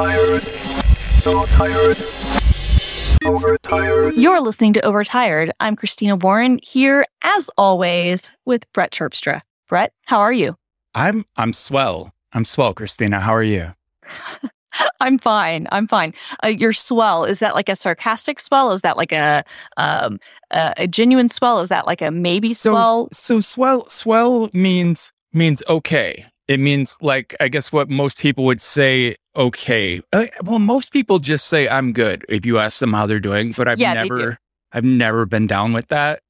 Overtired. So tired. Overtired. You're listening to Overtired. I'm Christina Warren here, as always, with Brett Terpstra. Brett, how are you? I'm I'm swell. I'm swell, Christina. How are you? I'm fine. I'm fine. Uh, you're swell. Is that like a sarcastic swell? Is that like a um, a, a genuine swell? Is that like a maybe So swell? so swell swell means means okay. It means like I guess what most people would say okay. Uh, well, most people just say I'm good if you ask them how they're doing, but I've Yeah, never I've never been down with that.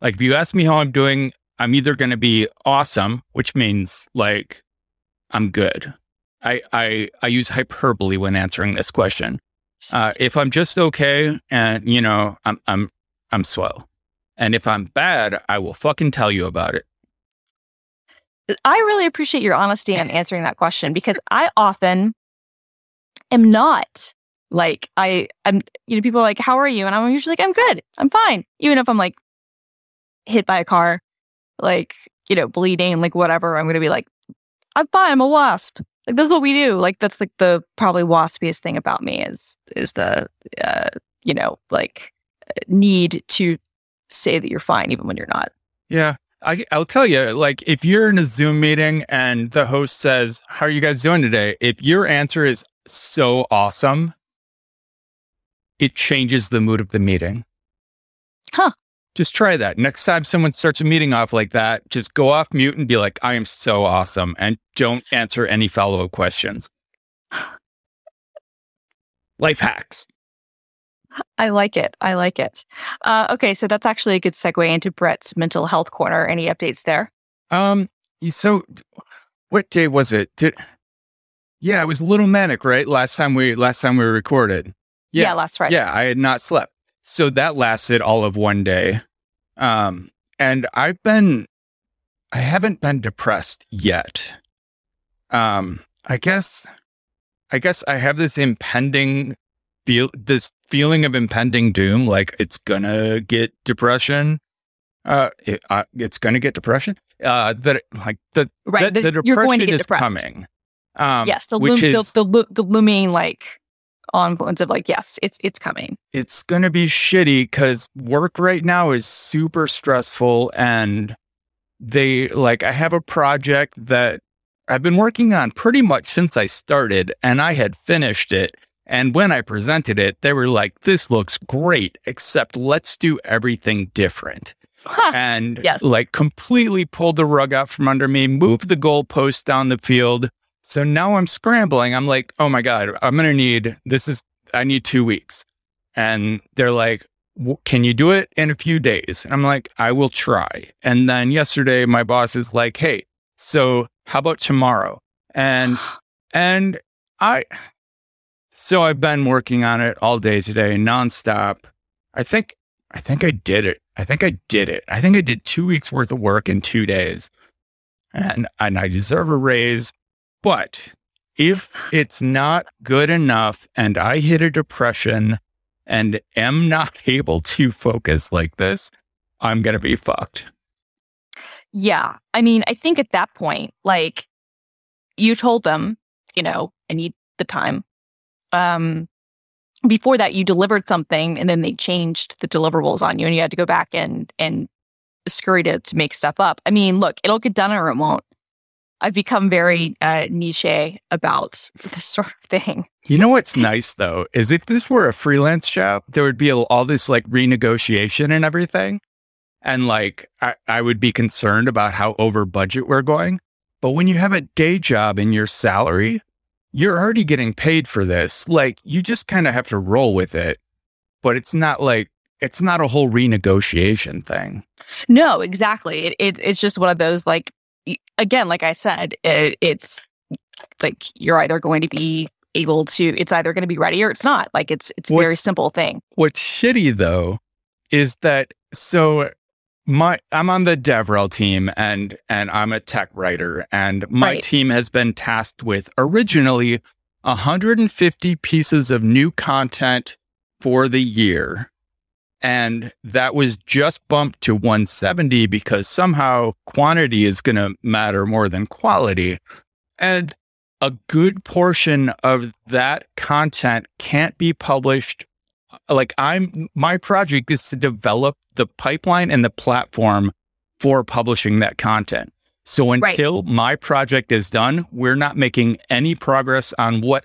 Like if you ask me how I'm doing, I'm either going to be awesome, which means like I'm good. I I I use hyperbole when answering this question. Uh, if I'm just okay, and you know, I'm I'm I'm swell, and if I'm bad, I will fucking tell you about it. I really appreciate your honesty on answering that question because I often am not. Like I I'm you know people are like how are you? And I'm usually like I'm good. I'm fine. Even if I'm like hit by a car like you know bleeding like whatever I'm gonna be like I'm fine. I'm a wasp. Like this is what we do. Like that's like the probably waspiest thing about me is is the uh you know like need to say that you're fine even when you're not. Yeah, I, I'll tell you. Like, if you're in a Zoom meeting and the host says, "How are you guys doing today?" If your answer is so awesome, it changes the mood of the meeting. Huh. Just try that. Next time someone starts a meeting off like that, just go off mute and be like, I am so awesome. And don't answer any follow up questions. Life hacks. I like it. I like it. Uh, okay, so that's actually a good segue into Brett's mental health corner. Any updates there? Um, so what day was it? Did, yeah, it was a little manic, right? Last time we last time we recorded. Yeah. last Friday. Yeah, I had not slept. So that lasted all of one day. Um, and I've been I haven't been depressed yet. Um, I guess I guess I have this impending feel this feeling of impending doom, like it's gonna get depression. Uh, it, uh it's gonna get depression. Uh, that like the Right. the, the- the you're going to depression get is depressed. coming. Um, yes, the, which loom, is the, the, the looming like influence of like yes, it's it's coming. it's to be shitty because work right now is super stressful and they like i have a project that i've been working on pretty much since i started and i had finished it and when i presented it they were like this looks great except let's do everything different Ha! and Yes. like completely pulled the rug out from under me, moved the goalpost down the field. So now I'm scrambling. I'm like, oh my God, I'm going to need this is, I need two weeks. And they're like, can you do it in a few days? And I'm like, I will try. And then yesterday, my boss is like, hey, so how about tomorrow? And, and I, so I've been working on it all day today, nonstop. I think, I think I did it. I think I did it. I think I did two weeks worth of work in two days. And, and I deserve a raise. But if it's not good enough and I hit a depression and am not able to focus like this, I'm to be fucked. Yeah, I mean, I think at that point, like you told them, you know, I need the time. Um, before that, you delivered something, and then they changed the deliverables on you, and you had to go back and and scurry to to make stuff up. I mean, look, it'll get done or it won't. I've become very uh, niche about this sort of thing. You know what's nice though is if this were a freelance job, there would be all this like renegotiation and everything. And like I, I would be concerned about how over budget we're going. But when you have a day job and your salary, you're already getting paid for this. Like you just kind of have to roll with it. But it's not like it's not a whole renegotiation thing. No, exactly. It, it it's just one of those like again, like I said, it, it's like you're either going to be able to it's either going to be ready or it's not. Like it's it's a very simple thing. What's shitty though is that so my I'm on the DevRel team and and I'm a tech writer and my Right. team has been tasked with originally 150 pieces of new content for the year. And that was just bumped to 170 because somehow quantity is going to matter more than quality. And a good portion of that content can't be published. Like I'm, my project is to develop the pipeline and the platform for publishing that content. So until right. my project is done, we're not making any progress on what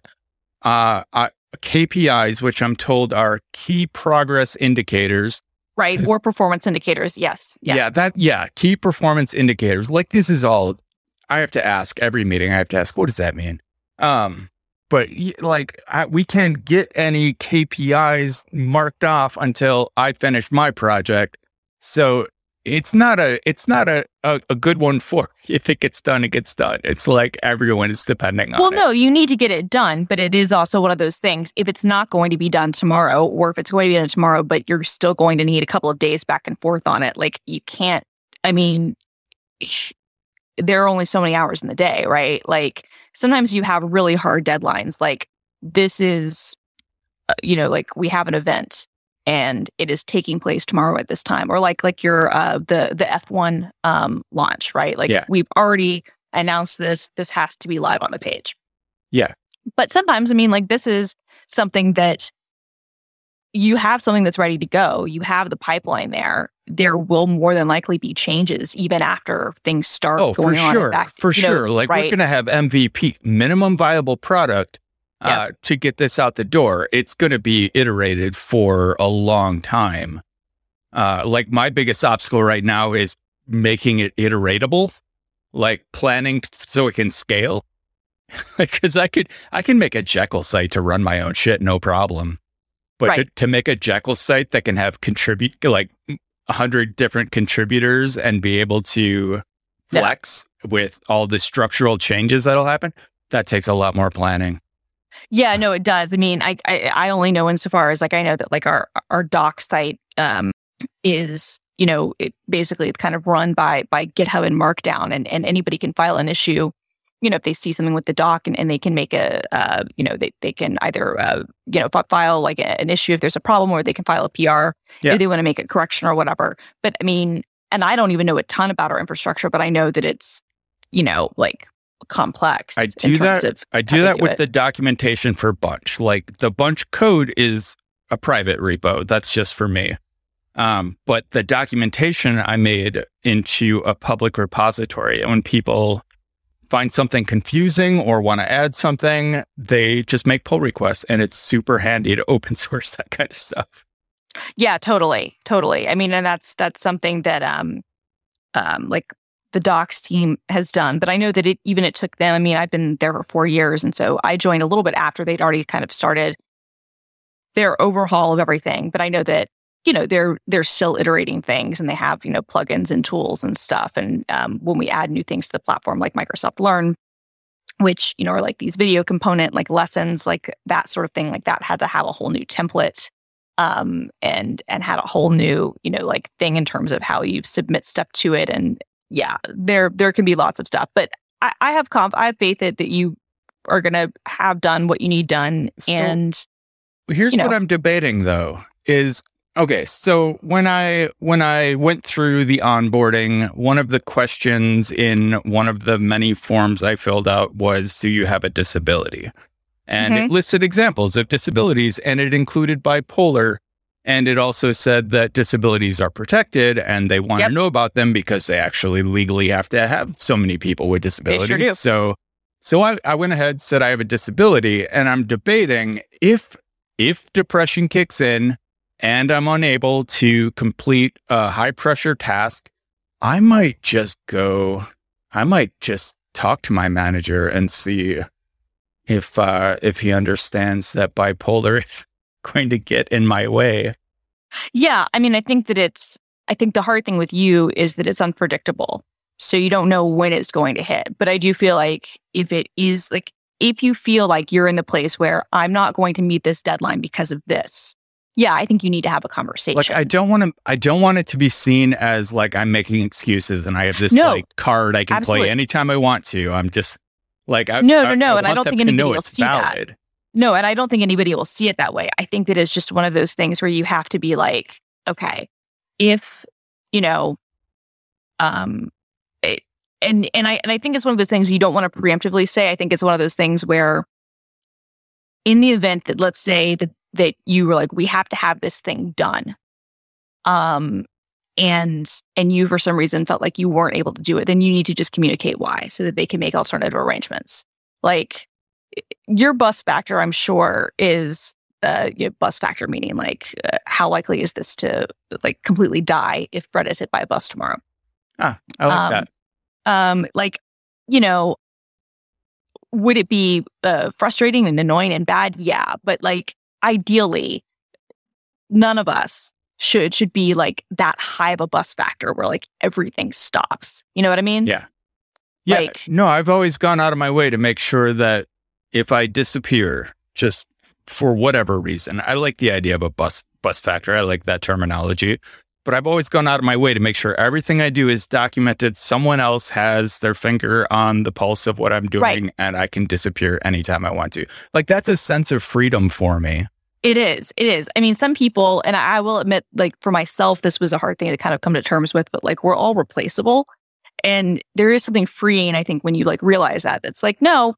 uh, uh, KPIs, which I'm told are key progress indicators. Right. Or performance indicators. Yes. Yeah. yeah. That, yeah. Key performance indicators. Like this is all I have to ask every meeting. I have to ask, what does that mean? Um, but like I, we can't get any KPIs marked off until I finish my project. So it's not a it's not a, a, a, good one for if it gets done, it gets done. It's like everyone is depending on well, it. no, you need to get it done, but it is also one of those things. If it's not going to be done tomorrow, or if it's going to be done tomorrow, but you're still going to need a couple of days back and forth on it, like you can't. I mean, there are only so many hours in the day, right? Like sometimes you have really hard deadlines. Like this is, uh, you know, like we have an event and it is taking place tomorrow at this time, or like like your uh, the the F one um, launch, right? Like yeah. we've already announced this. This has to be live on the page. Yeah. But sometimes, I mean, like this is something that you have something that's ready to go. You have the pipeline there. There will more than likely be changes even after things start oh, going for sure. Back, for sure. Know, like right? we're going to have MVP, minimum viable product, uh, to get this out the door. It's going to be iterated for a long time. Uh, like my biggest obstacle right now is making it iteratable, like planning so it can scale. Because I could, I can make a Jekyll site to run my own shit, no problem. But right. to, to, make a Jekyll site that can have contribute like a hundred different contributors and be able to flex yeah. with all the structural changes that'll happen, that takes a lot more planning. Yeah, no, it does. I mean, I, I, I only know insofar as like I know that like our our doc site um is you know it basically it's kind of run by by GitHub and Markdown, and and anybody can file an issue you know, if they see something with the doc and, and they can make a, uh, you know, they, they can either, uh, you know, file like a, an issue if there's a problem or they can file a PR yeah. if they want to make a correction or whatever. But I mean, and I don't even know a ton about our infrastructure, but I know that it's, you know, like complex. I do that. I do that do with it. the documentation for Bunch. Like the Bunch code is a private repo. That's just for me. Um, but the documentation I made into a public repository. And when people find something confusing or want to add something, they just make pull requests and it's super handy to open source that kind of stuff. Yeah, totally. Totally. I mean, and that's that's something that um um like the docs team has done, but I know that it even it took them. I mean, I've been there for 4 years and so I joined a little bit after they'd already kind of started their overhaul of everything, but I know that you know they're they're still iterating things and they have you know plugins and tools and stuff. And um, when we add new things to the platform like microsoft learn which you know are like these video component like lessons like that sort of thing like that had to have a whole new template um, and and had a whole new you know like thing in terms of how you submit stuff to it. And yeah there there can be lots of stuff. But i, I have comp i have faith that, that you are going to have done what you need done. So, and here's you know, what i'm debating though is Okay, so when I when I went through the onboarding, one of the questions in one of the many forms I filled out was do you have a disability? And mm-hmm. it listed examples of disabilities and it included bipolar and it also said that disabilities are protected and they want yep. to know about them because they actually legally have to have so many people with disabilities. Sure so so I, I went ahead said I have a disability and I'm debating if if depression kicks in and I'm unable to complete a high pressure task, I might just go, I might just talk to my manager and see if uh, if he understands that bipolar is going to get in my way. Yeah, I mean, I think that it's. I think the hard thing with you is that it's unpredictable, so you don't know when it's going to hit. But I do feel like if it is like if you feel like you're in the place where I'm not going to meet this deadline because of this, yeah, I think you need to have a conversation. Like I don't want to I don't want it to be seen as like I'm making excuses and I have this no, like card I can absolutely. play anytime I want to. I'm just like I, No, no, no, I, and I don't think anybody will see valid. that. No, and I don't think anybody will see it that way. I think that it's just one of those things where you have to be like, okay, if, you know, um it, and and I and I think it's one of those things you don't want to preemptively say. I think it's one of those things where in the event that let's say that that you were like, we have to have this thing done. Um, and and you for some reason felt like you weren't able to do it, then you need to just communicate why so that they can make alternative arrangements. Like your bus factor, I'm sure, is uh, you know, bus factor meaning like uh, how likely is this to like completely die if Brett is hit by a bus tomorrow? Ah, I like Um, that. Um, like you know, would it be uh, frustrating and annoying and bad? Yeah, but like ideally, none of us should should be like that high of a bus factor where like everything stops. You know what I mean? Yeah. Yeah. like- no, I've always gone out of my way to make sure that if I disappear, just for whatever reason, I like the idea of a bus bus factor. I like that terminology. But I've always gone out of my way to make sure everything I do is documented. Someone else has their finger on the pulse of what I'm doing, Right. and I can disappear anytime I want to. Like that's a sense of freedom for me. It is. It is. I mean, some people, and I will admit, like for myself, this was a hard thing to kind of come to terms with, but like we're all replaceable. And there is something freeing, I think, when you like realize that. It's like, no,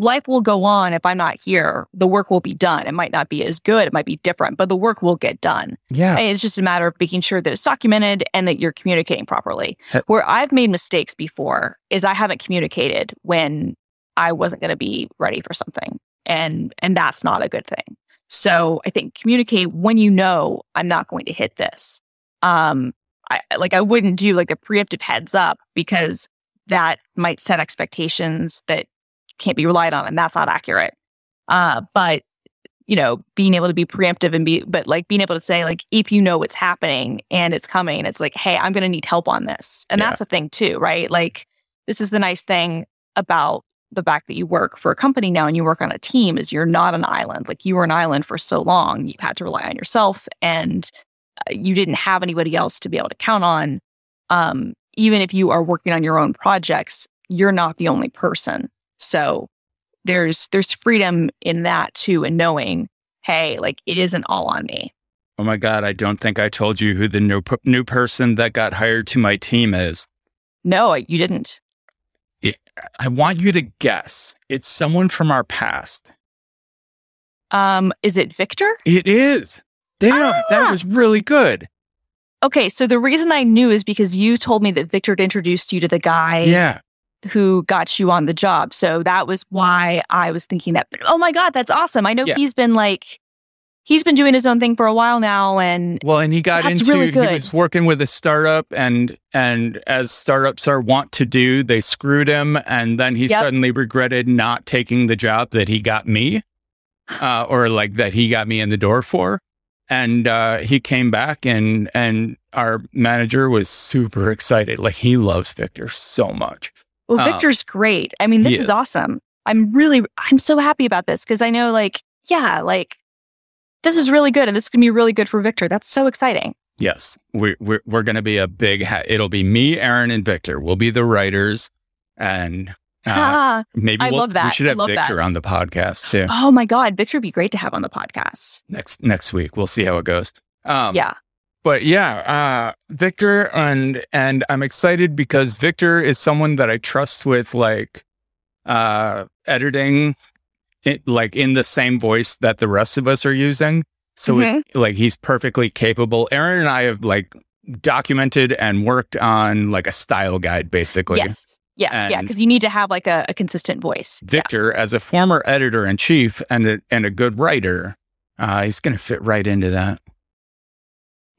life will go on if I'm not here. The work will be done. It might not be as good, it might be different, but the work will get done. Yeah. And It's just a matter of making sure that it's documented and that you're communicating properly. He- Where I've made mistakes before is I haven't communicated when I wasn't going to be ready for something. And and that's not a good thing. So I think communicate when you know I'm not going to hit this. Um I I- like I wouldn't do like a preemptive heads up because that might set expectations that can't be relied on and that's not accurate. Uh but you know, being able to be preemptive and be, but like being able to say, like, if you know what's happening and it's coming, it's like, hey, I'm going to need help on this. And Yeah. that's a thing too, right? Like, this is the nice thing about the fact that you work for a company now and you work on a team is you're not an island. Like, you were an island for so long, you had to rely on yourself and uh, you didn't have anybody else to be able to count on. Um, even if you are working on your own projects, you're not the only person. So, there's there's freedom in that too and knowing hey like it isn't all on me Oh my God, I don't think I told you who the new, new person that got hired to my team is. no you didn't I want you to guess. It's someone from our past. um is it victor It is. Damn, Ah! that was really good. okay so the reason i knew is because you told me that victor had introduced you to the guy Yeah. Who got you on the job so that was why i was thinking that oh my god that's awesome i know Yeah. he's been like he's been doing his own thing for a while now and Well, and he got into really he was working with a startup and and as startups are wont to do, they screwed him and then he Yep. suddenly regretted not taking the job that he got me. Uh, or like that he got me in the door for. And uh, he came back and and our manager was super excited. Like he loves Victor so much. Well, Victor's great. I mean, this is. is. awesome. I'm really, I'm so happy about this because I know, like, yeah, like, this is really good, and this is gonna be really good for Victor. That's so exciting. Yes, we, we're we're going to be a big. Ha- it'll be me, Aaron, and Victor. We'll be the writers, and uh, Ah, maybe I we'll, love that. we should have love that. Victor on the podcast too oh my God, Victor would be great to have on the podcast. next next week. We'll see how it goes. Um, yeah, but yeah, uh, Victor, and and I'm excited because Victor is someone that I trust with like uh, editing, it, like in the same voice that the rest of us are using. So it- Mhm. like he's perfectly capable. Aaron and I have like documented and worked on like a style guide basically. yes, yeah, yeah, because you need to have like a, a consistent voice. Yeah. Victor, as a former editor in chief and a, and a good writer, uh, he's going to fit right into that.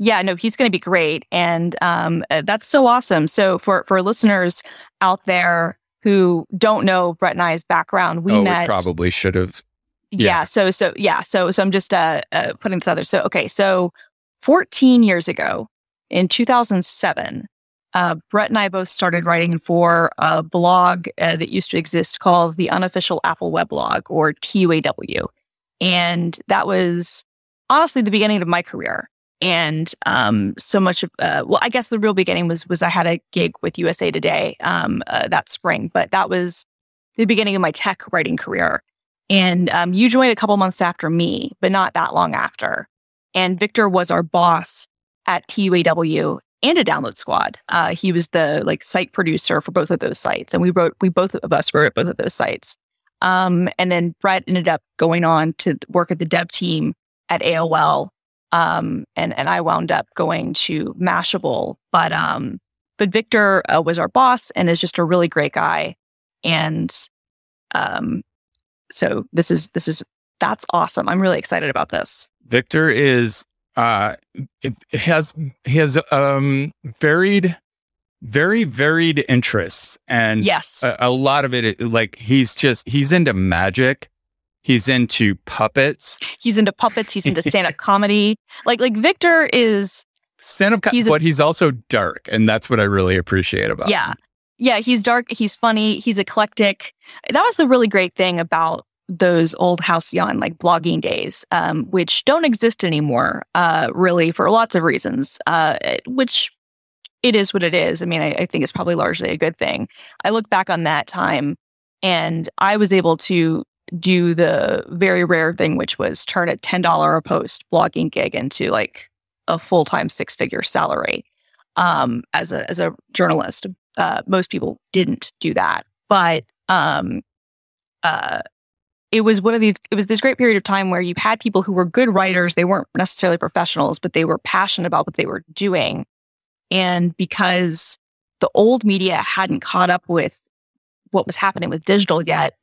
Yeah, no, he's going to be great, and um, uh, that's so awesome. So for for listeners out there who don't know Brett and I's background, we oh, met we probably should have. yeah. Yeah. so so yeah so so i'm just uh, uh putting this other so okay so 14 years ago in 2007 uh, brett and i both started writing for a blog uh, that used to exist called the unofficial apple weblog or tuaw and that was honestly the beginning of my career and um, so much of uh, well i guess the real beginning was was i had a gig with usa today um, uh, that spring but that was the beginning of my tech writing career and um, you joined a couple months after me, but not that long after. And Victor was our boss at TUAW and a download squad. Uh, he was the like site producer for both of those sites, and we wrote we both of us wrote both of those sites. Um, and then Brett ended up going on to work at the dev team at AOL. Um, and, and I wound up going to Mashable. But, um, but Victor uh, was our boss and is just a really great guy. And, um, so this is, this is, that's awesome. I'm really excited about this. Victor is, uh, it has, he has, um, varied, very varied interests and Yes. a, a lot of it like he's just he's into magic he's into puppets he's into puppets. He's into stand up comedy. Like, like Victor is stand up a- but he's also dark and that's what i really appreciate about Yeah. him. Yeah, he's dark, he's funny, he's eclectic. That was the really great thing about those old Halcyon like blogging days, um, which don't exist anymore, uh, really for lots of reasons. Uh, which it is what it is. I mean, I, I think it's probably largely a good thing. I look back on that time and I was able to do the very rare thing, which was turn a $10 a post blogging gig into like a full time six figure salary um, as a as a journalist. Uh, most people didn't do that, but um, uh, it was one of these. It was this great period of time where you had people who were good writers. They weren't necessarily professionals, but they were passionate about what they were doing, and because the old media hadn't caught up with what was happening with digital yet,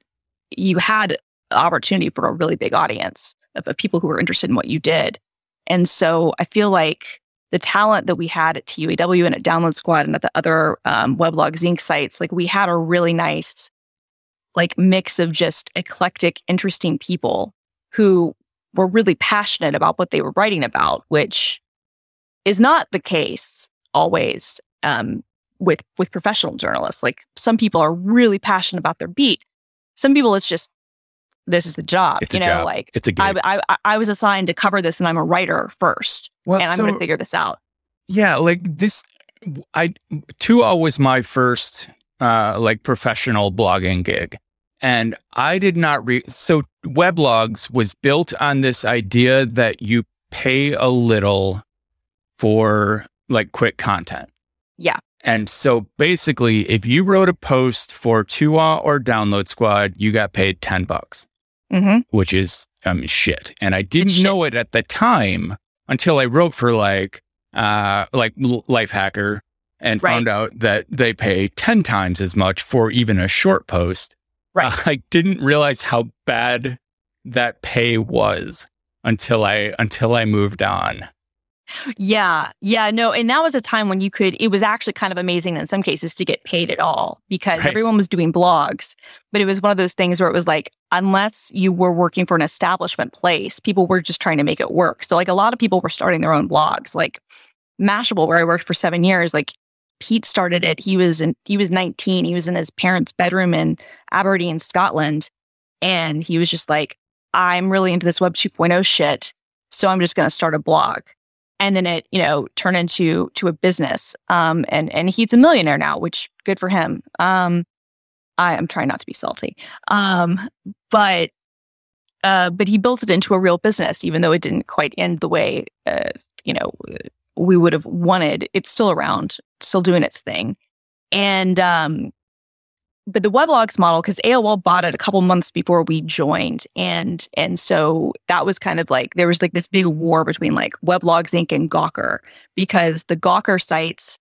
you had opportunity for a really big audience of, of people who were interested in what you did. And so I feel like the talent that we had at TUAW and at Download Squad and at the other um, Weblogs Inc sites, like we had a really nice like mix of just eclectic, interesting people who were really passionate about what they were writing about, which is not the case always um, with with professional journalists. Like some people are really passionate about their beat. Some people, it's just this is the job. It's you a know, job. like it's a gig. I, I I was assigned to cover this, and I'm a writer first, well, and I'm so- going to figure this out. yeah like this i 2 was my first uh like professional blogging gig and i did not read so weblogs was built on this idea that you pay a little for like quick content Yeah. And so basically if you wrote a post for TUAW or download squad you got paid 10 bucks hmm which is um shit. And I didn't know it at the time until I wrote for like uh like Lifehacker and Right. found out that they pay 10 times as much for even a short post. Right. I didn't realize how bad that pay was until I until I moved on. Yeah, yeah, no, and that was a time when you could. It was actually kind of amazing in some cases to get paid at all because Right. everyone was doing blogs, but it was one of those things where it was like unless you were working for an establishment place, people were just trying to make it work. So like a lot of people were starting their own blogs, like Mashable, where I worked for seven years. Like Pete started it. He was in. He was nineteen. He was in his parents' bedroom in Aberdeen, Scotland, and he was just like, "I'm really into this Web 2.0 shit, so I'm just going to start a blog." And then it you know turned into to a business. Um and and he's a millionaire now which good for him. Um i am trying not to be salty. Um but uh but he built it into a real business even though it didn't quite end the way uh you know we would have wanted. It's still around still doing its thing. And um but the weblogs model because AOL bought it a couple months before we joined and and so that was kind of like there was like this big war between like weblogs inc. and gawker because the gawker sites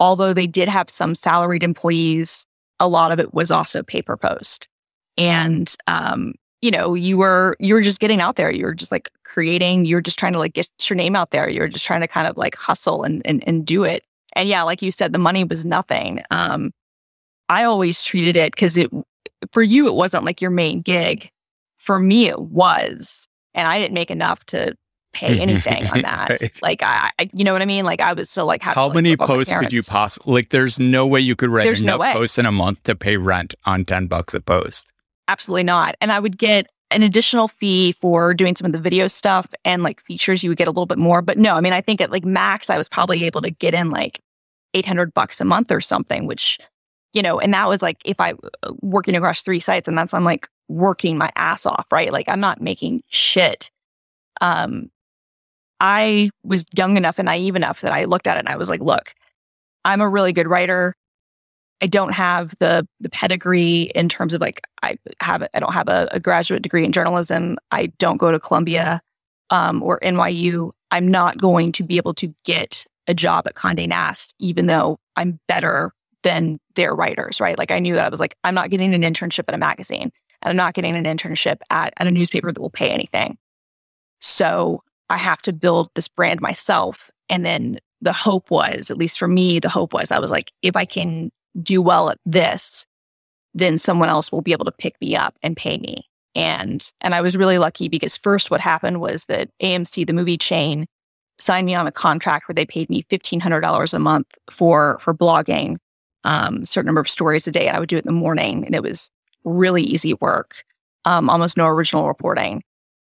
although they did have some salaried employees a lot of it was also pay per post. And um you know you were you were just getting out there. You were just like creating. You were just trying to like get your name out there. You were just trying to kind of like hustle and and, and do it. And yeah like you said the money was nothing. Um I always treated it because it for you it wasn't like your main gig. For me it was, and I didn't make enough to pay anything on that. Right. Like I, I, you know what I mean? Like I was still like, to, How like, many my posts could you possibly like there's no way you could write There's no enough way. posts in a month to pay rent on 10 bucks a post. Absolutely not. And I would get an additional fee for doing some of the video stuff and like features. You would get a little bit more, but no, I mean, I think at like max, I was probably able to get in like 800 bucks a month or something, which, you know, and that was like if I uh, working across three sites and that's, I'm like working my ass off, right? Like I'm not making shit. Um, I was young enough and naive enough that I looked at it and I was like, look, I'm a really good writer. I don't have the the pedigree in terms of like I have I don't have a, a graduate degree in journalism. I don't go to Columbia um, or NYU. I'm not going to be able to get a job at Condé Nast, even though I'm better than their writers, right? Like I knew that I was like, I'm not getting an internship at a magazine and I'm not getting an internship at, at a newspaper that will pay anything. So I have to build this brand myself. And then the hope was, at least for me, the hope was I was like, if I can do well at this, then someone else will be able to pick me up and pay me. And and I was really lucky because first what happened was that AMC, the movie chain, signed me on a contract where they paid me fifteen hundred dollars a month for for blogging um, certain number of stories a day. And I would do it in the morning, and it was really easy work, um, almost no original reporting.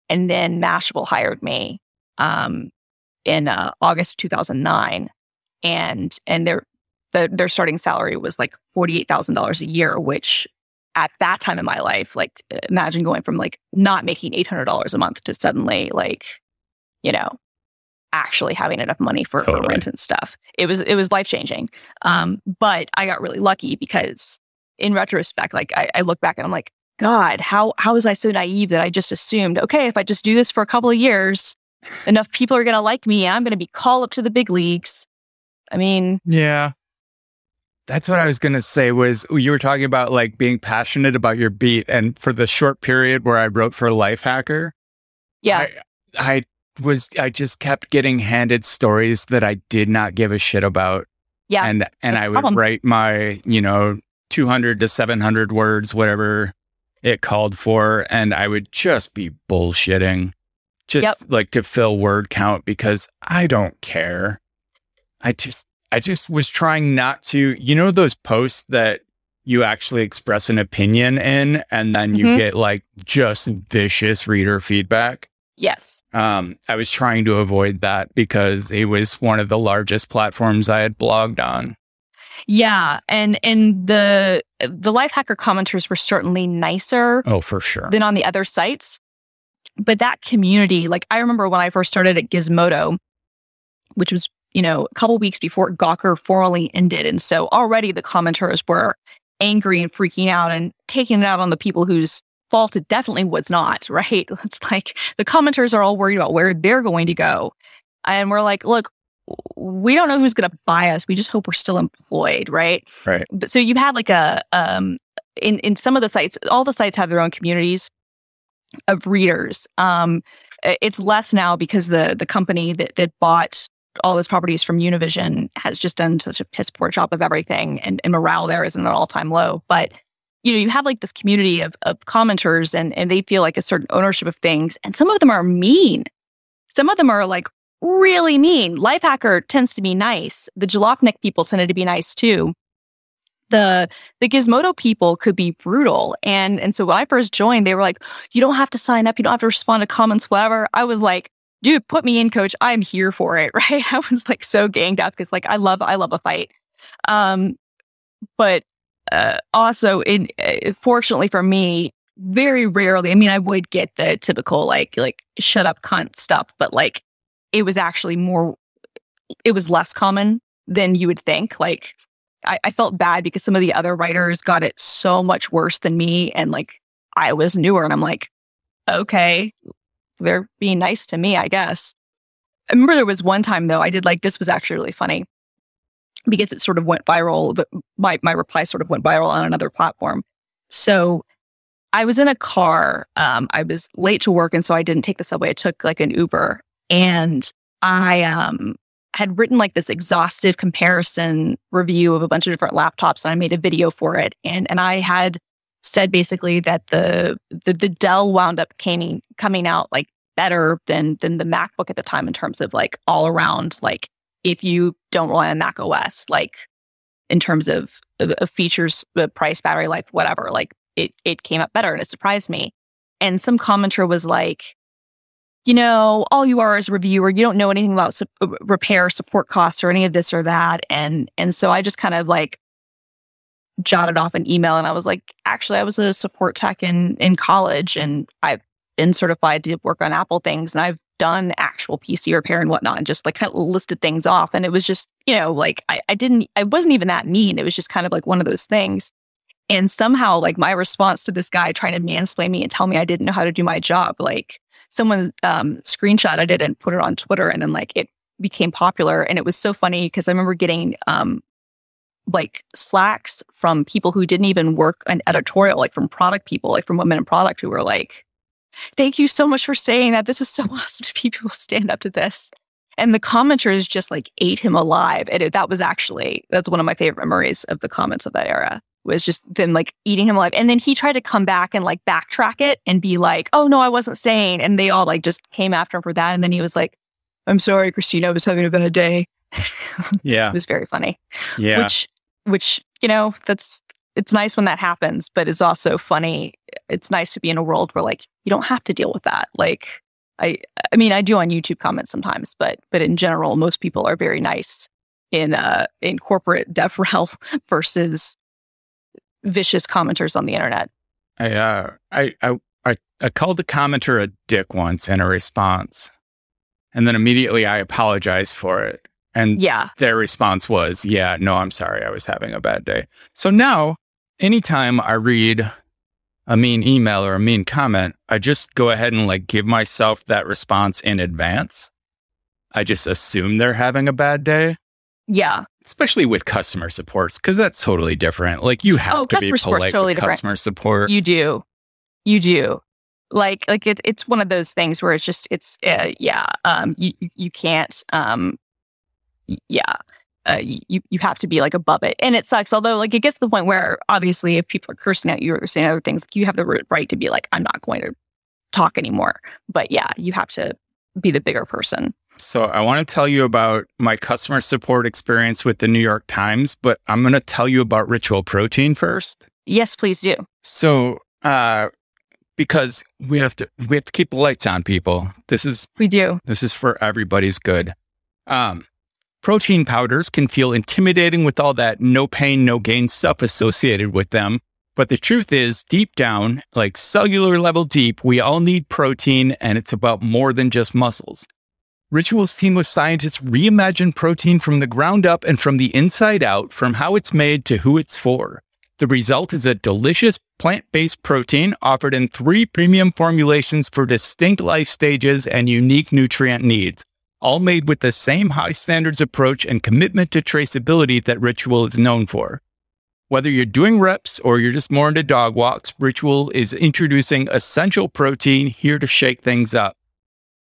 And then Mashable hired me um, in uh, August of 2009, and and their the, their starting salary was like forty eight thousand dollars a year, which at that time in my life, like imagine going from like not making eight hundred dollars a month to suddenly like, you know, actually having enough money for, totally. for rent and stuff. It was it was life changing. Um, but I got really lucky because in retrospect, like I, I look back and I'm like, God, how how was I so naive that I just assumed, okay, if I just do this for a couple of years, enough people are gonna like me, I'm gonna be called up to the big leagues. I mean, yeah. That's what I was going to say was you were talking about like being passionate about your beat and for the short period where I wrote for Lifehacker. Yeah. I, I was I just kept getting handed stories that I did not give a shit about. Yeah. And and I would problem. write my, you know, 200 to 700 words whatever it called for and I would just be bullshitting just yep. like to fill word count because I don't care. I just I just was trying not to, you know those posts that you actually express an opinion in and then you mm-hmm. get like just vicious reader feedback. Yes. Um, I was trying to avoid that because it was one of the largest platforms I had blogged on. Yeah, and and the the Lifehacker commenters were certainly nicer. Oh, for sure. Than on the other sites. But that community, like I remember when I first started at Gizmodo, which was, you know, a couple weeks before Gawker formally ended. And so already the commenters were angry and freaking out and taking it out on the people whose fault it definitely was not, right? It's like the commenters are all worried about where they're going to go. And we're like, look, we don't know who's going to buy us. We just hope we're still employed, right? Right. But so you've had like a um in in some of the sites, all the sites have their own communities of readers. Um it's less now because the the company that that bought all those properties from Univision has just done such a piss poor job of everything and, and morale there is at an all-time low. But you know, you have like this community of, of commenters and, and they feel like a certain ownership of things. And some of them are mean. Some of them are like really mean. Lifehacker tends to be nice. The Jalopnik people tended to be nice too. The the Gizmodo people could be brutal. And and so when I first joined, they were like, you don't have to sign up, you don't have to respond to comments, whatever. I was like, dude, put me in, coach. I'm here for it. Right. I was like so ganged up because like I love I love a fight. Um, but uh, also, in uh, fortunately for me, very rarely. I mean, I would get the typical like like shut up cunt stuff, but like it was actually more. It was less common than you would think. Like I, I felt bad because some of the other writers got it so much worse than me, and like I was newer, and I'm like, okay, they're being nice to me, I guess. I remember there was one time though, I did like this was actually really funny because it sort of went viral. But my my reply sort of went viral on another platform. So I was in a car. Um, I was late to work, and so I didn't take the subway. I took like an Uber, and I um, had written like this exhaustive comparison review of a bunch of different laptops, and I made a video for it. And and I had said basically that the the, the Dell wound up coming coming out like better than than the MacBook at the time in terms of like all around like if you don't rely on Mac OS, like in terms of, of, of features, the price, battery life, whatever, like it it came up better and it surprised me. And some commenter was like, you know, all you are is a reviewer. You don't know anything about su- uh, repair support costs or any of this or that. And and so I just kind of like jotted off an email and I was like, actually, I was a support tech in in college and I've been certified to work on Apple things and I've done actual PC repair and whatnot and just like kind of listed things off. And it was just, you know, like I, I didn't, I wasn't even that mean. It was just kind of like one of those things. And somehow, like my response to this guy trying to mansplain me and tell me I didn't know how to do my job, like someone um, screenshotted it and put it on Twitter, and then like it became popular. And it was so funny because I remember getting um, like slacks from people who didn't even work an editorial, like from product people, like from women in product who were like, Thank you so much for saying that. This is so awesome to people stand up to this. And the commenters just like ate him alive. And it, that was actually, that's one of my favorite memories of the comments of that era was just them like eating him alive. And then he tried to come back and like backtrack it and be like, oh no, I wasn't saying. And they all like just came after him for that. And then he was like, I'm sorry, Christina, I was having a bad day. Yeah. it was very funny. Yeah. Which, which, you know, that's, it's nice when that happens, but it's also funny. It's nice to be in a world where like you don't have to deal with that. Like I, I mean, I do on YouTube comments sometimes, but, but in general, most people are very nice in, uh, in corporate DevRel versus vicious commenters on the internet. I, uh, I, I, I, I called the commenter a dick once in a response. And then immediately I apologized for it. And Yeah. their response was, yeah, no, I'm sorry. I was having a bad day. So now, anytime I read a mean email or a mean comment, I just go ahead and like give myself that response in advance. I just assume they're having a bad day, Yeah. especially with customer supports, because that's totally different. Like you have Oh, to be polite totally with different. customer support. You do. You do. Like like it, it's one of those things where it's just it's uh, yeah um you- you can't um yeah uh, you you have to be like above it and it sucks although like it gets to the point where obviously if people are cursing at you or saying other things like, you have the right to be like I'm not going to talk anymore but yeah you have to be the bigger person So I want to tell you about my customer support experience with the New York Times, but I'm going to tell you about Ritual Protein first. yes please do So, uh, because we have to, we have to keep the lights on, people. This is we do this is for everybody's good. Um, protein powders can feel intimidating with all that no pain, no gain stuff associated with them. But the truth is, deep down, like cellular level deep, we all need protein, and it's about more than just muscles. Ritual's team of scientists reimagined protein from the ground up and from the inside out, from how it's made to who it's for. The result is a delicious plant based protein offered in three premium formulations for distinct life stages and unique nutrient needs, all made with the same high standards approach and commitment to traceability that Ritual is known for. Whether you're doing reps or you're just more into dog walks, Ritual is introducing essential protein here to shake things up.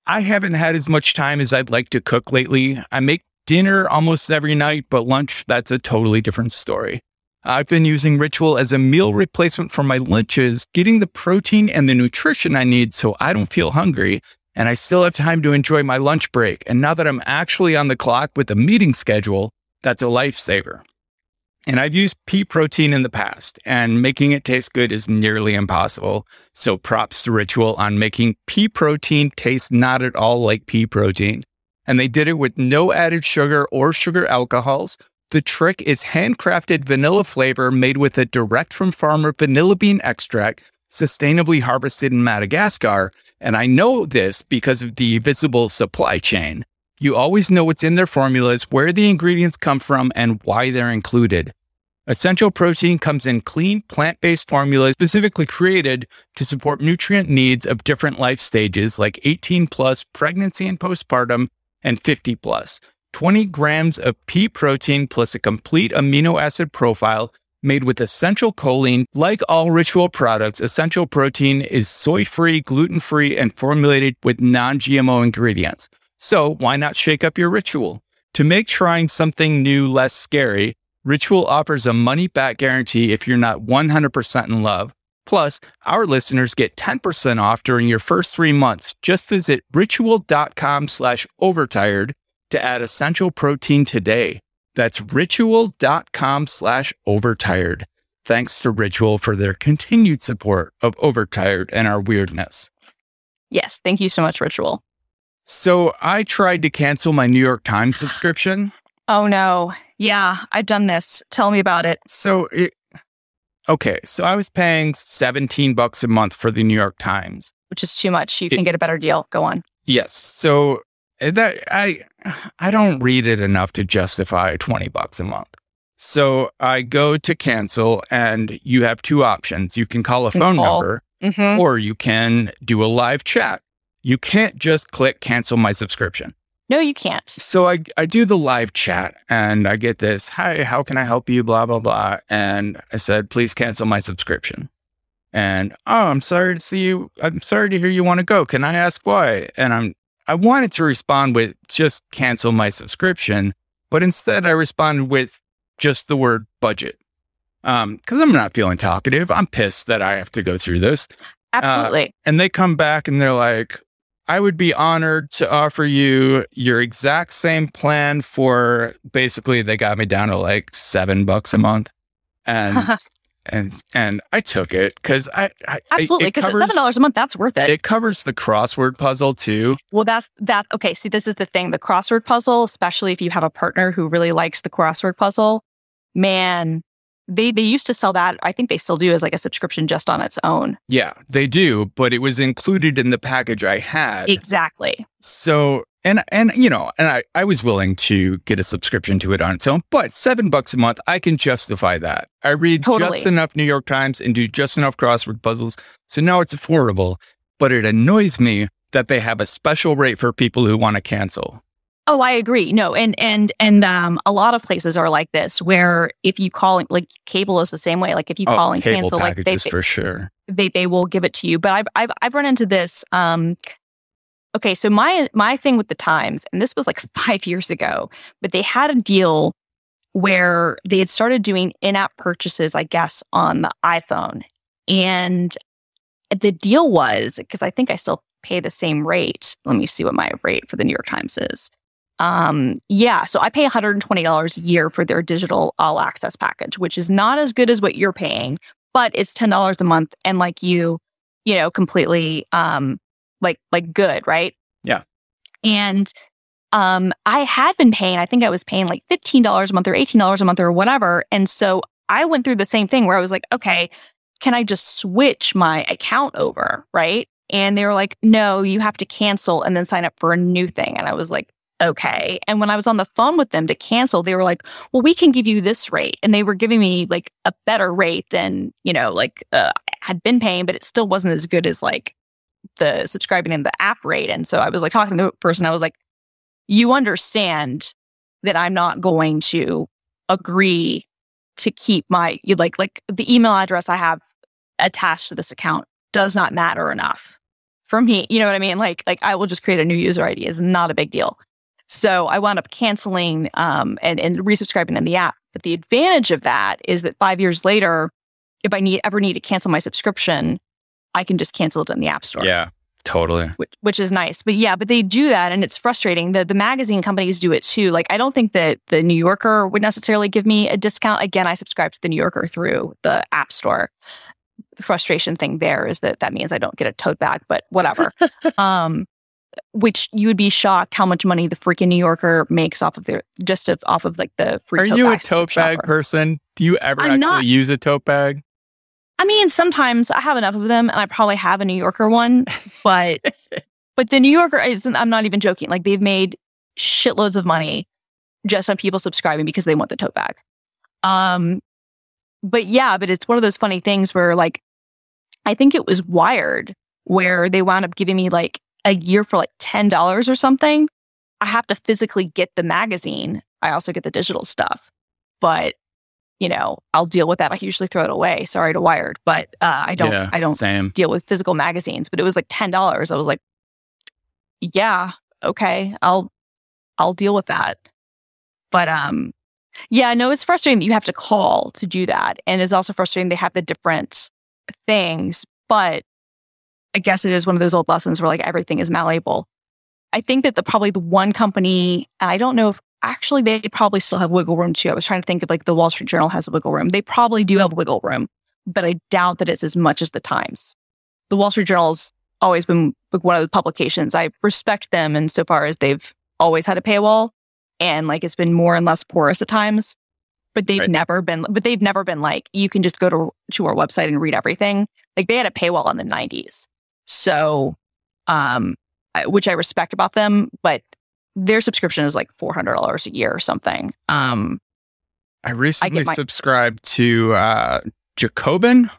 I haven't had as much time as I'd like to cook lately. I make dinner almost every night, but lunch, that's a totally different story. I've been using Ritual as a meal replacement for my lunches, getting the protein and the nutrition I need so I don't feel hungry, and I still have time to enjoy my lunch break. And now that I'm actually on the clock with a meeting schedule, that's a lifesaver. And I've used pea protein in the past, and making it taste good is nearly impossible. So props to Ritual on making pea protein taste not at all like pea protein. And they did it with no added sugar or sugar alcohols. The trick is handcrafted vanilla flavor made with a direct from farmer vanilla bean extract, sustainably harvested in Madagascar. And I know this because of the visible supply chain. You always know what's in their formulas, where the ingredients come from, and why they're included. Essential protein comes in clean, plant based formulas specifically created to support nutrient needs of different life stages like 18 plus, pregnancy and postpartum, and 50 plus. 20 grams of pea protein plus a complete amino acid profile made with essential choline. Like all ritual products, essential protein is soy free, gluten free, and formulated with non GMO ingredients. So why not shake up your ritual? To make trying something new less scary, Ritual offers a money back guarantee if you're not 100% in love. Plus, our listeners get 10% off during your first three months. Just visit ritual.com slash overtired to add essential protein today. That's ritual.com slash overtired. Thanks to Ritual for their continued support of Overtired and our weirdness. yes thank you so much ritual So I tried to cancel my New York Times subscription. oh no yeah I've done this tell me about it So it, okay, so I was paying 17 bucks a month for the New York Times. which is too much you can get a better deal go on Yes. So that I I don't read it enough to justify 20 bucks a month. So I go to cancel and you have two options. You can call a phone call. number Mhm. or you can do a live chat. You can't just click cancel my subscription. No, you can't. So I, I do the live chat and I get this, hi, how can I help you? Blah, blah, blah. And I said, please cancel my subscription. And oh, I'm sorry to see you. I'm sorry to hear you want to go. Can I ask why? And I'm I wanted to respond with just cancel my subscription, but instead I responded with just the word budget. Um, because I'm not feeling talkative. I'm pissed that I have to go through this. Absolutely. And they come back and they're like, I would be honored to offer you your exact same plan for basically they got me down to like seven bucks a month. And and and I took it because I, I Absolutely. Because seven dollars a month, that's worth it. it covers the crossword puzzle too. Well, that's that. Okay. See, this is the thing. The crossword puzzle, especially if you have a partner who really likes the crossword puzzle, man, they they used to sell that. I think they still do as like a subscription just on its own. Yeah, they do, but it was included in the package I had. Exactly. So and and you know, and I, I was willing to get a subscription to it on its own, but seven bucks a month, I can justify that. I read Totally. just enough New York Times and do just enough crossword puzzles. So now it's affordable. But it annoys me that they have a special rate for people who want to cancel. Oh, I agree. No, and and and um, a lot of places are like this, where if you call, like cable is the same way. Like if you call and Oh, cancel, like they, for sure. they they will give it to you. But I've I've I've run into this. Um, okay, so my my thing with the Times, and this was like five years ago, but they had a deal where they had started doing in-app purchases, I guess, on the iPhone, and the deal was because I think I still pay the same rate. Let me see what my rate for the New York Times is. Um, yeah, so I pay $120 a year for their digital all access package, which is not as good as what you're paying, but it's $10 a month and like you, you know, completely um like like good, right? Yeah. And um I had been paying, I think I was paying like $15 a month or $18 a month or whatever. And so I went through the same thing where I was like, okay, can I just switch my account over, right? And they were like, no, you have to cancel and then sign up for a new thing. And I was like, okay. And when I was on the phone with them to cancel, they were like, well, we can give you this rate. And they were giving me like a better rate than, you know, like uh, I had been paying, but it still wasn't as good as like the subscribing in the app rate. And so I was like talking to the person, I was like, you understand that I'm not going to agree to keep my like like the email address I have attached to this account does not matter enough for me. You know what I mean? Like like I will just create a new user ID. It's not a big deal. So I wound up canceling um, and and resubscribing in the app. But the advantage of that is that five years later, if I need ever need to cancel my subscription, I can just cancel it in the app store Yeah, totally. which, which is nice. But yeah, but they do that and it's frustrating. The the magazine companies do it too. Like I don't think that the New Yorker would necessarily give me a discount. Again, I subscribe to the New Yorker through the App Store. The frustration thing there is that that means I don't get a tote bag, but whatever. um which you would be shocked how much money the freaking New Yorker makes off of their just off of like the free Are tote you a tote bag offer. person? Do you ever I'm actually not. use a tote bag? I mean, sometimes I have enough of them, and I probably have a New Yorker one, but but the New Yorker isn't. I'm not even joking. Like they've made shitloads of money just on people subscribing because they want the tote bag. Um, but yeah, but it's one of those funny things where like I think it was Wired where they wound up giving me like a year for like ten dollars or something. I have to physically get the magazine. I also get the digital stuff, but you know, I'll deal with that. I usually throw it away. Sorry to Wired, but uh, I don't. Yeah, I don't Same. deal with physical magazines. But it was like ten dollars. I was like, yeah, okay, I'll I'll deal with that. But um, yeah, no, it's frustrating that you have to call to do that, and it's also frustrating they have the different things. But I guess it is one of those old lessons where like everything is malleable. I think that the probably the one company, I don't know if actually they probably still have wiggle room too. I was trying to think of like the Wall Street Journal has a wiggle room. They probably do have wiggle room, but I doubt that it's as much as the Times. The Wall Street Journal's always been like one of the publications. I respect them insofar as they've always had a paywall and like it's been more and less porous at times. But they've Right. never been but they've never been like you can just go to to our website and read everything. Like they had a paywall in the 90s. So um which I respect about them, but their subscription is like four hundred dollars a year or something. Um, I recently my- subscribed to uh, Jacobin,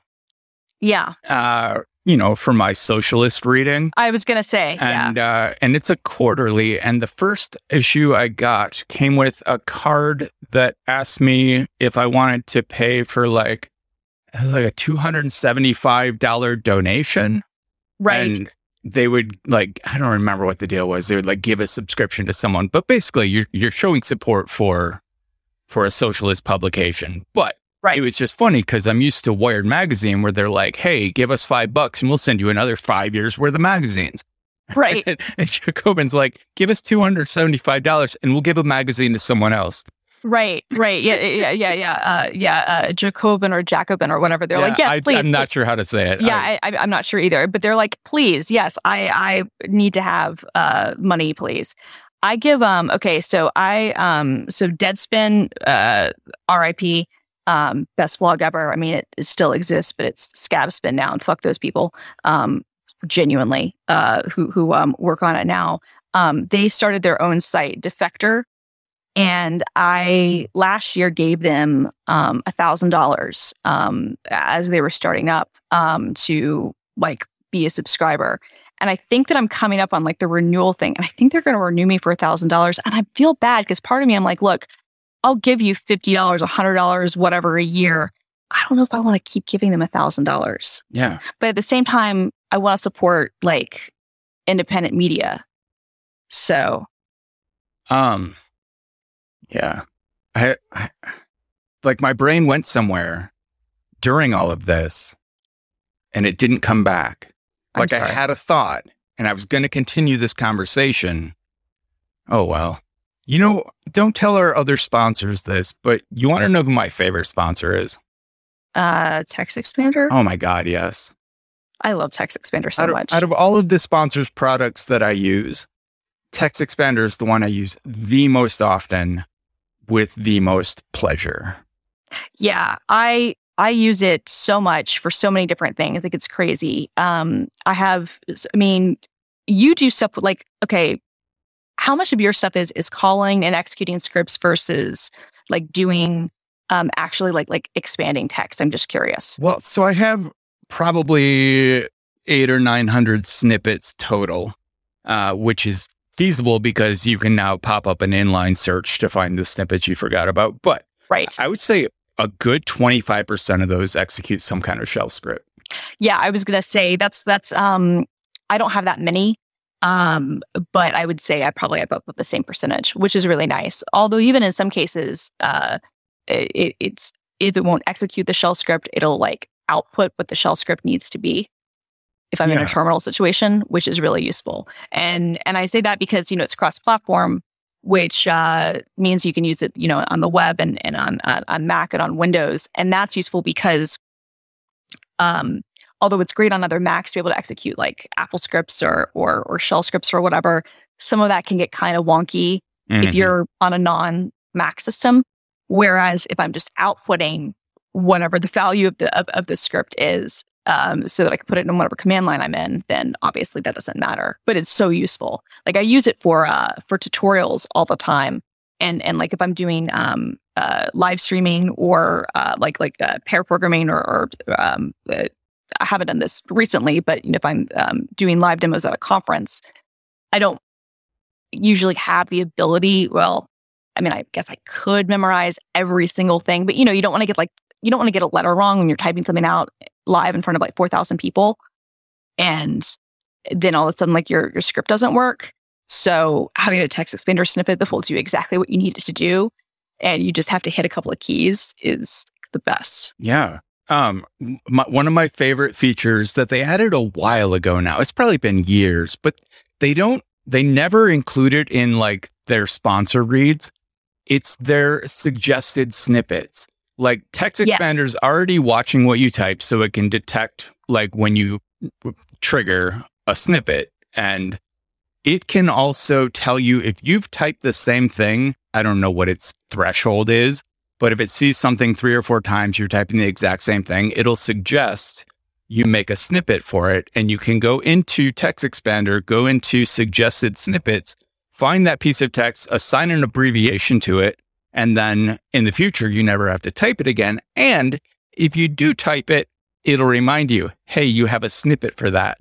yeah, uh, you know, for my socialist reading. I was gonna say, yeah, and uh, and it's a quarterly. And the first issue I got came with a card that asked me if I wanted to pay for like it was like a two hundred and seventy five dollar donation, right, And they would like I don't remember what the deal was. They would like give a subscription to someone, but basically you're you're showing support for for a socialist publication, but. right, It was just funny because I'm used to Wired magazine where they're like, "Hey, give us five bucks and we'll send you another five years worth of magazines." right. And, and Jacobin's like, give us $275 and we'll give a magazine to someone else. Right, right, yeah, yeah, yeah, yeah, uh, yeah. Uh, Jacobin or Jacobin or whatever. They're like, yes, I, please. I'm not sure how to say it. yeah, I- I'm not sure either. But they're like, please, yes, I, I need to have uh money, please. I give um okay, so I um so Deadspin, uh, R.I.P. Um, best blog ever. I mean, it, it still exists, but it's Scabspin now, and fuck those people. Um, genuinely, uh, who who um work on it now. Um, they started their own site, Defector, and I last year gave them um a thousand dollars um as they were starting up um to like be a subscriber. And I think that I'm coming up on like the renewal thing. And I think they're gonna renew me for a thousand dollars. And I feel bad because part of me I'm like, look, I'll give you fifty dollars, a hundred dollars, whatever a year. I don't know if I want to keep giving them a thousand dollars. yeah. But at the same time, I want to support like independent media. So Um, yeah. I, I, like my brain went somewhere during all of this and it didn't come back. I'm Like I had a thought and I was going to continue this conversation. Oh, well. You know, don't tell our other sponsors this, but you want to know who my favorite sponsor is? uh TextExpander. Oh my God, yes. I love TextExpander so out, of, much. out of all of the sponsors' products that I use, TextExpander is the one I use the most often with the most pleasure. yeah i i use it so much for so many different things like it's crazy. Um i have i mean you do stuff with, like okay how much of your stuff is is calling and executing scripts versus like doing um actually like like expanding text? I'm just curious. Well, so I have probably eight or 900 snippets total, uh, which is feasible because you can now pop up an inline search to find the snippets you forgot about. But right I would say a good 25% of those execute some kind of shell script. yeah i was gonna say that's that's um i don't have that many um but i would say i probably have about the same percentage which is really nice although even in some cases uh it, it's if it won't execute the shell script it'll like output what the shell script needs to be if i'm in a terminal situation which is really useful and and i say that because you know it's cross platform which uh, means you can use it you know on the web and, and on, on on mac and on windows and that's useful because um, although it's great on other Macs to be able to execute like Apple scripts or or or shell scripts or whatever, some of that can get kind of wonky Mm-hmm. if you're on a non Mac system. Whereas if I'm just outputting whatever the value of the of, of the script is, um, so that I can put it in whatever command line I'm in, then obviously that doesn't matter. But it's so useful. Like I use it for uh, for tutorials all the time, and and like if I'm doing um, uh, live streaming or uh, like like uh, pair programming or, or um, uh, I haven't done this recently, but you know, if I'm um, doing live demos at a conference, I don't usually have the ability. Well, I mean, I guess I could memorize every single thing, but you know, you don't want to get like you don't want to get a letter wrong when you're typing something out live in front of like four thousand people, and then all of a sudden, like your your script doesn't work. So having a TextExpander snippet that will do exactly what you need it to do, and you just have to hit a couple of keys is the best. Yeah. Um, my, one of my favorite features that they added a while ago now, it's probably been years, but they don't, they never include it in like their sponsor reads. It's their suggested snippets. Like text Yes. expander's already watching what you type so it can detect like when you trigger a snippet and it can also tell you if you've typed the same thing. I don't know what its threshold is, but if it sees something three or four times, you're typing the exact same thing, it'll suggest you make a snippet for it and you can go into TextExpander, go into suggested snippets, find that piece of text, assign an abbreviation to it, and then in the future, you never have to type it again. And if you do type it, it'll remind you, hey, you have a snippet for that.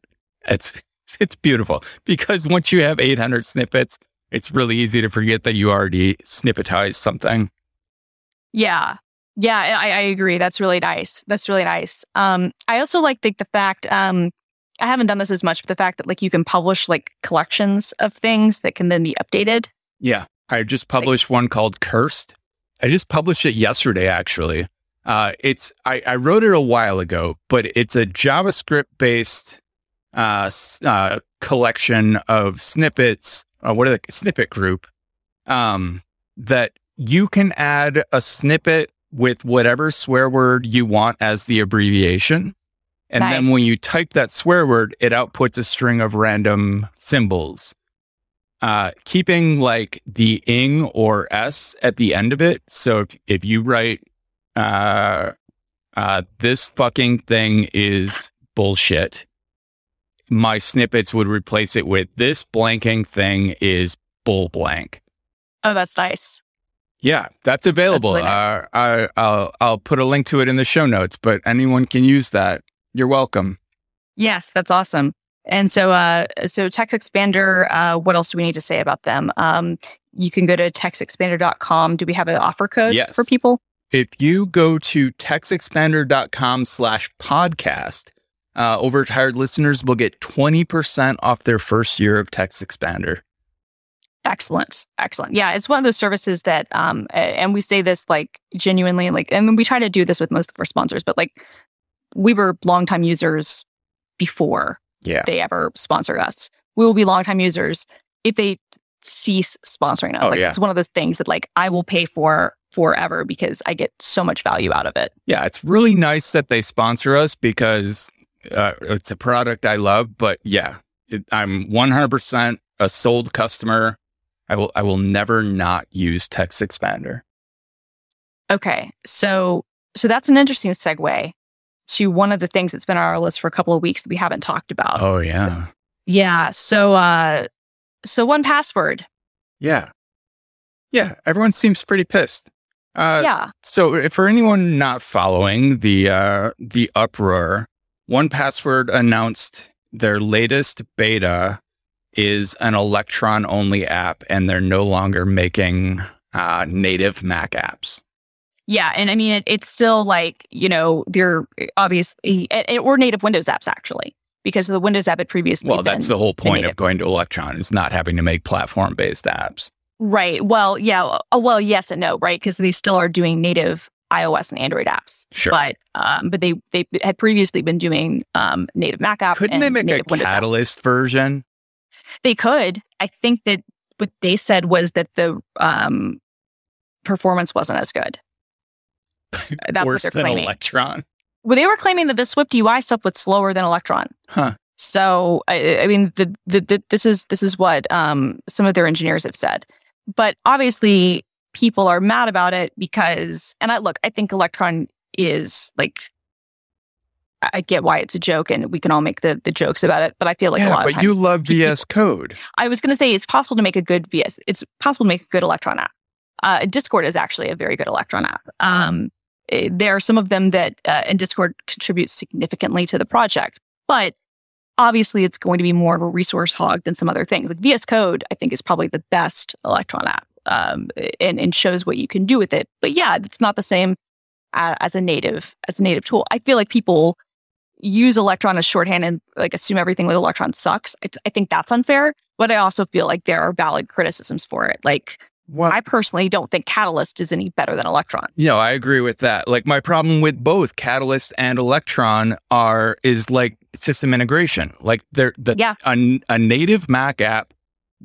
It's it's beautiful because once you have 800 snippets, it's really easy to forget that you already snippetized something. Yeah. Yeah, I, I agree. That's really nice. That's really nice. Um, I also like the, the fact, um, I haven't done this as much, but the fact that like you can publish like collections of things that can then be updated. Yeah. I just published one called Cursed. I just published it yesterday, actually. Uh, it's I, I wrote it a while ago, but it's a JavaScript based uh, uh, collection of snippets. Uh, what are the snippet group? Um, that you can add a snippet with whatever swear word you want as the abbreviation. And Nice. then when you type that swear word, it outputs a string of random symbols. Uh, keeping like the ing or s at the end of it. So if, if you write, uh, uh, this fucking thing is bullshit, my snippets would replace it with this blanking thing is bull blank. Oh, that's nice. Yeah, that's available. really nice. uh, I, I'll I'll put a link to it in the show notes, but anyone can use that. You're welcome. Yes, that's awesome. And so, uh, so TextExpander, uh, what else do we need to say about them? Um, you can go to textexpander.com. Do we have an offer code Yes. for people? If you go to textexpander.com slash podcast, uh, overtired listeners will get 20% off their first year of TextExpander. Excellent. Excellent. Yeah, it's one of those services that, um, and we say this like genuinely, like, and we try to do this with most of our sponsors, but like, we were longtime users before Yeah. they ever sponsored us. We will be longtime users if they cease sponsoring us. Oh, like, yeah. it's one of those things that like I will pay for forever because I get so much value out of it. Yeah, it's really nice that they sponsor us because uh, it's a product I love. But yeah, it, I'm 100% a sold customer. I will I will never not use TextExpander. Okay. So so that's an interesting segue to one of the things that's been on our list for a couple of weeks that we haven't talked about. Oh yeah, Yeah. So uh so 1Password. yeah, yeah. Everyone seems pretty pissed. Uh, yeah. So, if- for anyone not following the uh, the uproar, 1Password announced their latest beta is an Electron only app, and they're no longer making uh, native Mac apps. Yeah, and I mean it, it's still like you know they're obviously it, it- or native Windows apps actually because the Windows app had previously Well, that's the whole point of going to Electron is not having to make platform based apps. right. Well, yeah. uh, Well, yes and no, right? Because they still are doing native iOS and Android apps, Sure. but um, but they they had previously been doing um, native Mac app. Couldn't they make a Windows app. Catalyst version? They could. I think that what they said was that the um, performance wasn't as good. That's Worse what they're than claiming. Electron. well, they were claiming that the SwiftUI stuff was slower than Electron. Huh. So I, I mean, the, the, the, this is this is what um, some of their engineers have said. But obviously, people are mad about it because, and I look, I think Electron is like, I get why it's a joke, and we can all make the the jokes about it. But I feel like a lot but of times, you love VS Code. I was going to say it's possible to make a good VS. It's possible to make a good Electron app. Uh, Discord is actually a very good Electron app. Um, there are some of them that, uh, and Discord contributes significantly to the project, but obviously it's going to be more of a resource hog than some other things. Like VS Code, I think is probably the best Electron app, um, and and shows what you can do with it. But yeah, it's not the same uh, as a native as a native tool. I feel like people use Electron as shorthand and like assume everything with Electron sucks. It's, I think that's unfair, but I also feel like there are valid criticisms for it. Like Well, I personally don't think Catalyst is any better than Electron. you know, I agree with that. Like my problem with both Catalyst and Electron are is like system integration. Like they're the Yeah. a, a native Mac app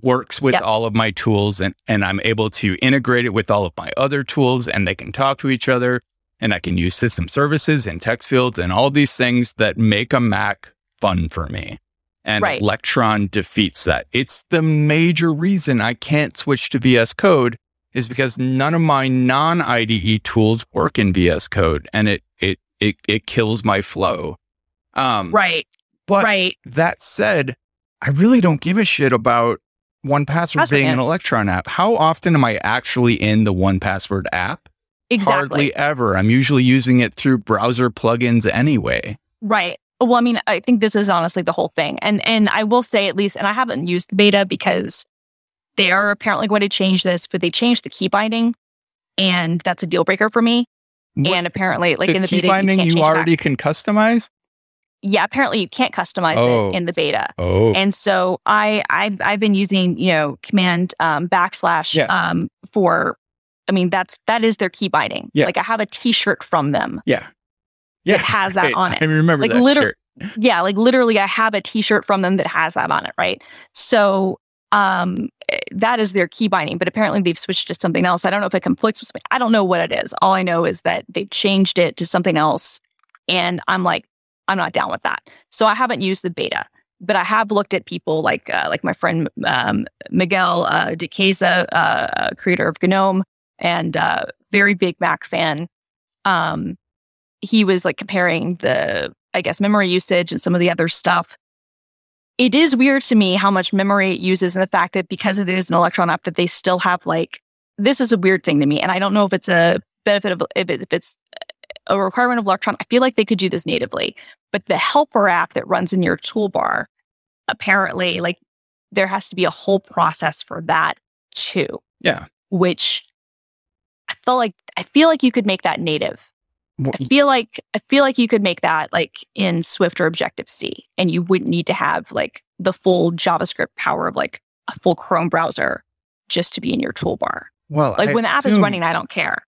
works with Yep. all of my tools and and I'm able to integrate it with all of my other tools and they can talk to each other and I can use system services and text fields and all these things that make a Mac fun for me. And Right. Electron defeats that. It's the major reason I can't switch to VS Code is because none of my non IDE tools work in VS Code and it it it it kills my flow. Um, Right. But right. that said, I really don't give a shit about 1Password Password being an. Electron app. How often am I actually in the 1Password app? Exactly. Hardly ever. I'm usually using it through browser plugins anyway. Right. Well, I mean, I think this is honestly the whole thing. And and I will say at least, and I haven't used the beta because they are apparently going to change this, but they changed the key binding, and that's a deal breaker for me. What- and apparently, like the in the key beta, binding you, you, can't change it back. already can customize. yeah, apparently you can't customize Oh. it in the beta. Oh, And so I I've I've been using you know command um, backslash Yeah. um, for. I mean that's that is their key binding. Yeah. Like I have a T-shirt from them yeah, yeah. that has that Right. on it. I remember Like that. liter- shirt. yeah like literally i have a t-shirt from them that has that on it right so um eh, that is their key binding but apparently they've switched to something else i don't know if it conflicts with me i don't know what it is all i know is that they've changed it to something else and i'm like i'm not down with that so i haven't used the beta but i have looked at people like uh, like my friend um, miguel uh, de Icaza, uh, creator of gnome and uh, very big mac fan um he was like comparing the I guess memory usage and some of the other stuff. It is weird to me how much memory it uses and the fact that because it is an Electron app that they still have like this is a weird thing to me. And I don't know if it's a benefit of if, it, if it's a requirement of Electron. I feel like they could do this natively, but the helper app that runs in your toolbar, apparently, like there has to be a whole process for that too. Yeah. Which I feel like I feel like you could make that native. I feel like I feel like you could make that like in Swift or Objective C, and you wouldn't need to have like the full JavaScript power of like a full Chrome browser just to be in your toolbar. well, Like I when the app is running, I don't care.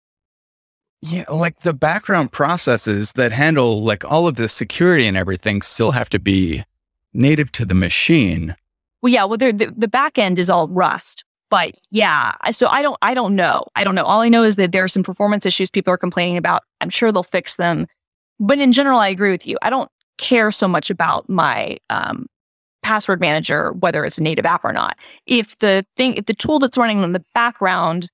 Yeah, like the background processes that handle like all of the security and everything still have to be native to the machine. Well, yeah, well, the the back end is all Rust, but yeah. So I don't I don't know. I don't know. All I know is that there are some performance issues people are complaining about. I'm sure they'll fix them, but in general, I agree with you. I don't care so much about my um, password manager, whether it's a native app or not. If the thing, if the tool that's running in the background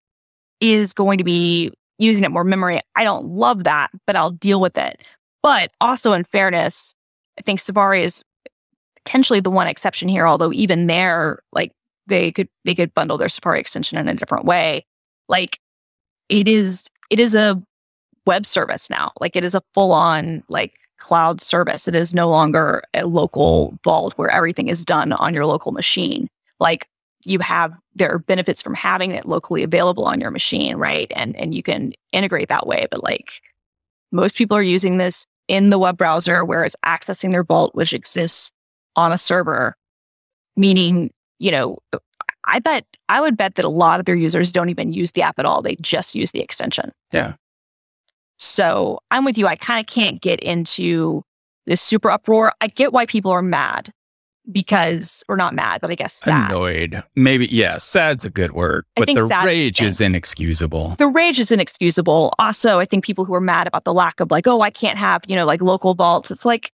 is going to be using up more memory, I don't love that, but I'll deal with it. But also, in fairness, I think Safari is potentially the one exception here. Although even there, like they could they could bundle their Safari extension in a different way. Like it is it is a web service now. Like it is a full on like cloud service. It is no longer a local vault where everything is done on your local machine. Like you have there are benefits from having it locally available on your machine, right? And and you can integrate that way. But like most people are using this in the web browser where it's accessing their vault, which exists on a server, meaning, you know, I bet I would bet that a lot of their users don't even use the app at all. They just use the extension. Yeah. So I'm with you. I kind of can't get into this super uproar. I get why people are mad because, or not mad, but I guess sad. Annoyed. Maybe, yeah, sad's a good word, I but think the sad's the rage is inexcusable. the rage is inexcusable. Also, I think people who are mad about the lack of like, oh, I can't have, you know, like local vaults. It's like,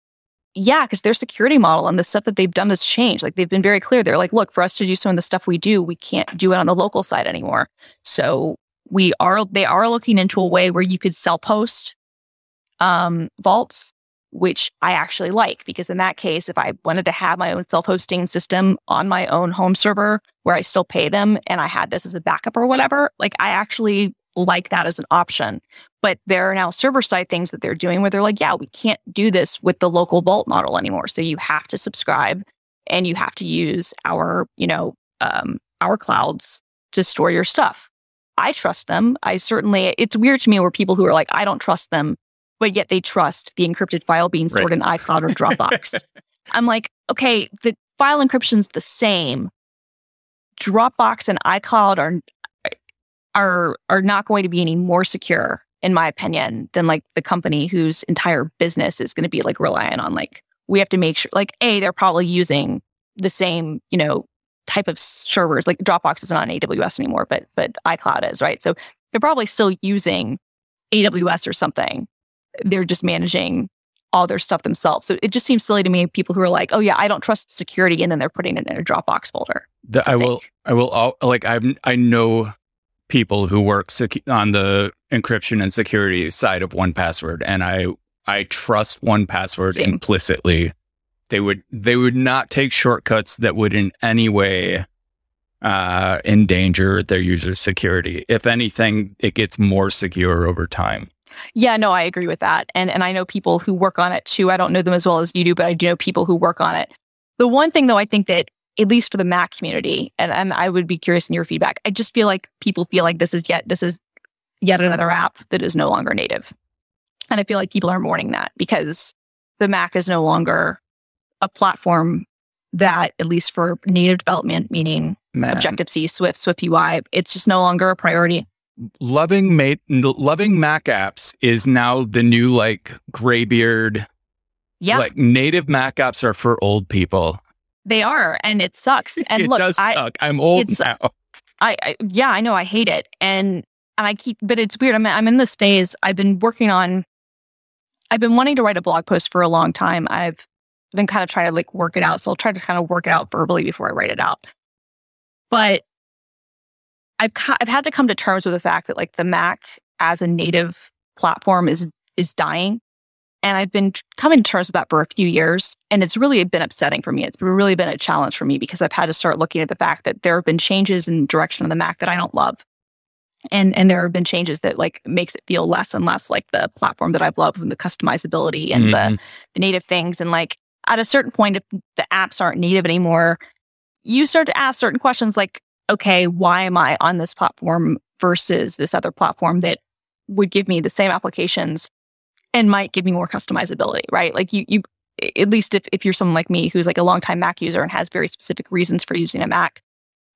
yeah, because their security model and the stuff that they've done has changed. Like they've been very clear. They're like, look, for us to do some of the stuff we do, we can't do it on the local side anymore. So we are they are looking into a way where you could self-host um vaults, which I actually like because in that case, if I wanted to have my own self-hosting system on my own home server where I still pay them and I had this as a backup or whatever, like I actually like that as an option. But there are now server side things that they're doing where they're like, yeah, we can't do this with the local vault model anymore. So you have to subscribe and you have to use our, you know, um, our clouds to store your stuff. I trust them. I certainly, it's weird to me where people who are like, I don't trust them, but yet they trust the encrypted file being stored in iCloud or Dropbox. I'm like, okay, the file encryption's the same. Dropbox and iCloud are are are not going to be any more secure, in my opinion, than like the company whose entire business is going to be like reliant on like we have to make sure like a they're probably using the same you know type of servers like Dropbox isn't on AWS anymore, but but iCloud is right. So they're probably still using AWS or something. They're just managing all their stuff themselves. So it just seems silly to me. People who are like, "Oh yeah, I don't trust security," and then they're putting it in a Dropbox folder. The, I will. I will, al- like, I I know people who work secu- on the encryption and security side of 1Password, and I I trust 1Password Same. implicitly. They would they would not take shortcuts that would in any way uh, endanger their user security. If anything, it gets more secure over time. Yeah, no, I agree with that. And and I know people who work on it too. I don't know them as well as you do, but I do know people who work on it. The one thing though, I think that at least for the Mac community, and, and I would be curious in your feedback, I just feel like people feel like this is yet this is yet another app that is no longer native. And I feel like people are mourning that because the Mac is no longer a platform that, at least for native development, meaning Man, Objective C, Swift, SwiftUI, it's just no longer a priority. loving mate, loving Mac apps is now the new like graybeard. Yeah, Like native Mac apps are for old people. They are, and it sucks. And it look, does I, suck. I'm old now. I, I yeah, I know I hate it, and and I keep, but it's weird. I'm I'm in this phase. I've been working on. I've been wanting to write a blog post for a long time. I've been kind of trying to like work it out. So I'll try to kind of work it out verbally before I write it out. But I've I've had to come to terms with the fact that like the Mac as a native platform is is dying. And I've been coming to terms with that for a few years. And it's really been upsetting for me. It's really been a challenge for me because I've had to start looking at the fact that there have been changes in direction of the Mac that I don't love. And and there have been changes that like makes it feel less and less like the platform that I've loved and the customizability and the Mhm. the native things. And like at a certain point, if the apps aren't native anymore, you start to ask certain questions like, okay, why am I on this platform versus this other platform that would give me the same applications and might give me more customizability, right? Like you, you at least if, if you're someone like me who's like a longtime Mac user and has very specific reasons for using a Mac,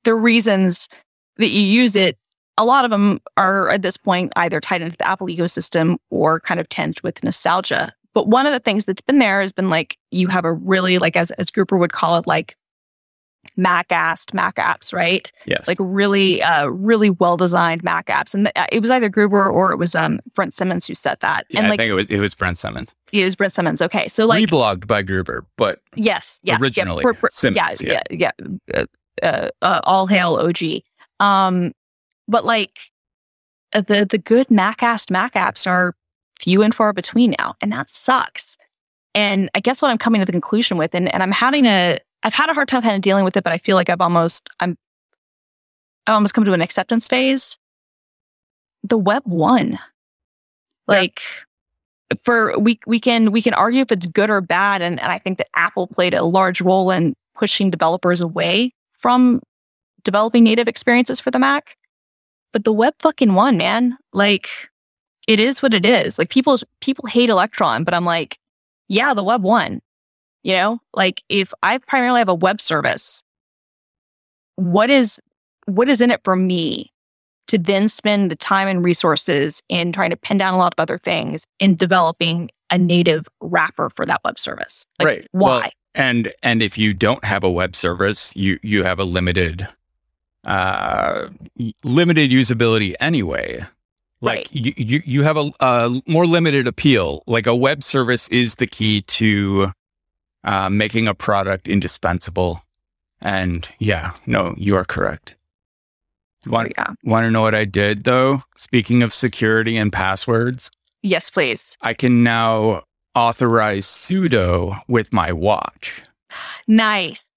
the reasons that you use it, a lot of them are at this point either tied into the Apple ecosystem or kind of tinged with nostalgia. But one of the things that's been there has been like you have a really like as as Gruber would call it like Mac assed Mac apps, right? Yes. Like really uh really well designed Mac apps. And th- it was either Gruber or it was um Brent Simmons who said that. yeah, and I think it was it was Brent Simmons. it was Brent Simmons. Okay. So like Reblogged by Gruber, but Yes. Yeah. Originally, yeah, per- per- Simmons, yeah, yeah, yeah. Uh, uh, uh, all hail OG. Um, but like uh, the the good Mac assed Mac apps are few and far between now, and that sucks. And I guess what I'm coming to the conclusion with, and, and I'm having a, I've had a hard time kind of dealing with it, but I feel like I've almost, I'm, I've almost come to an acceptance phase. The web one, like for we we can we can argue if it's good or bad and, and i think that apple played a large role in pushing developers away from developing native experiences for the mac. But the web fucking won man like it is what it is. Like people people hate electron but i'm like yeah the web won you know like if i primarily have a web service what is what is in it for me to then spend the time and resources in trying to pin down a lot of other things in developing a native wrapper for that web service. Like, Right. Well, Why? and and if you don't have a web service, you you have a limited uh limited usability anyway. Like Right. you, you you have a, a more limited appeal. Like a web service is the key to uh, making a product indispensable. And yeah, no, you are correct. Want, yeah. want to know what I did though? Speaking of security and passwords, Yes, please. I can now authorize sudo with my watch. Nice.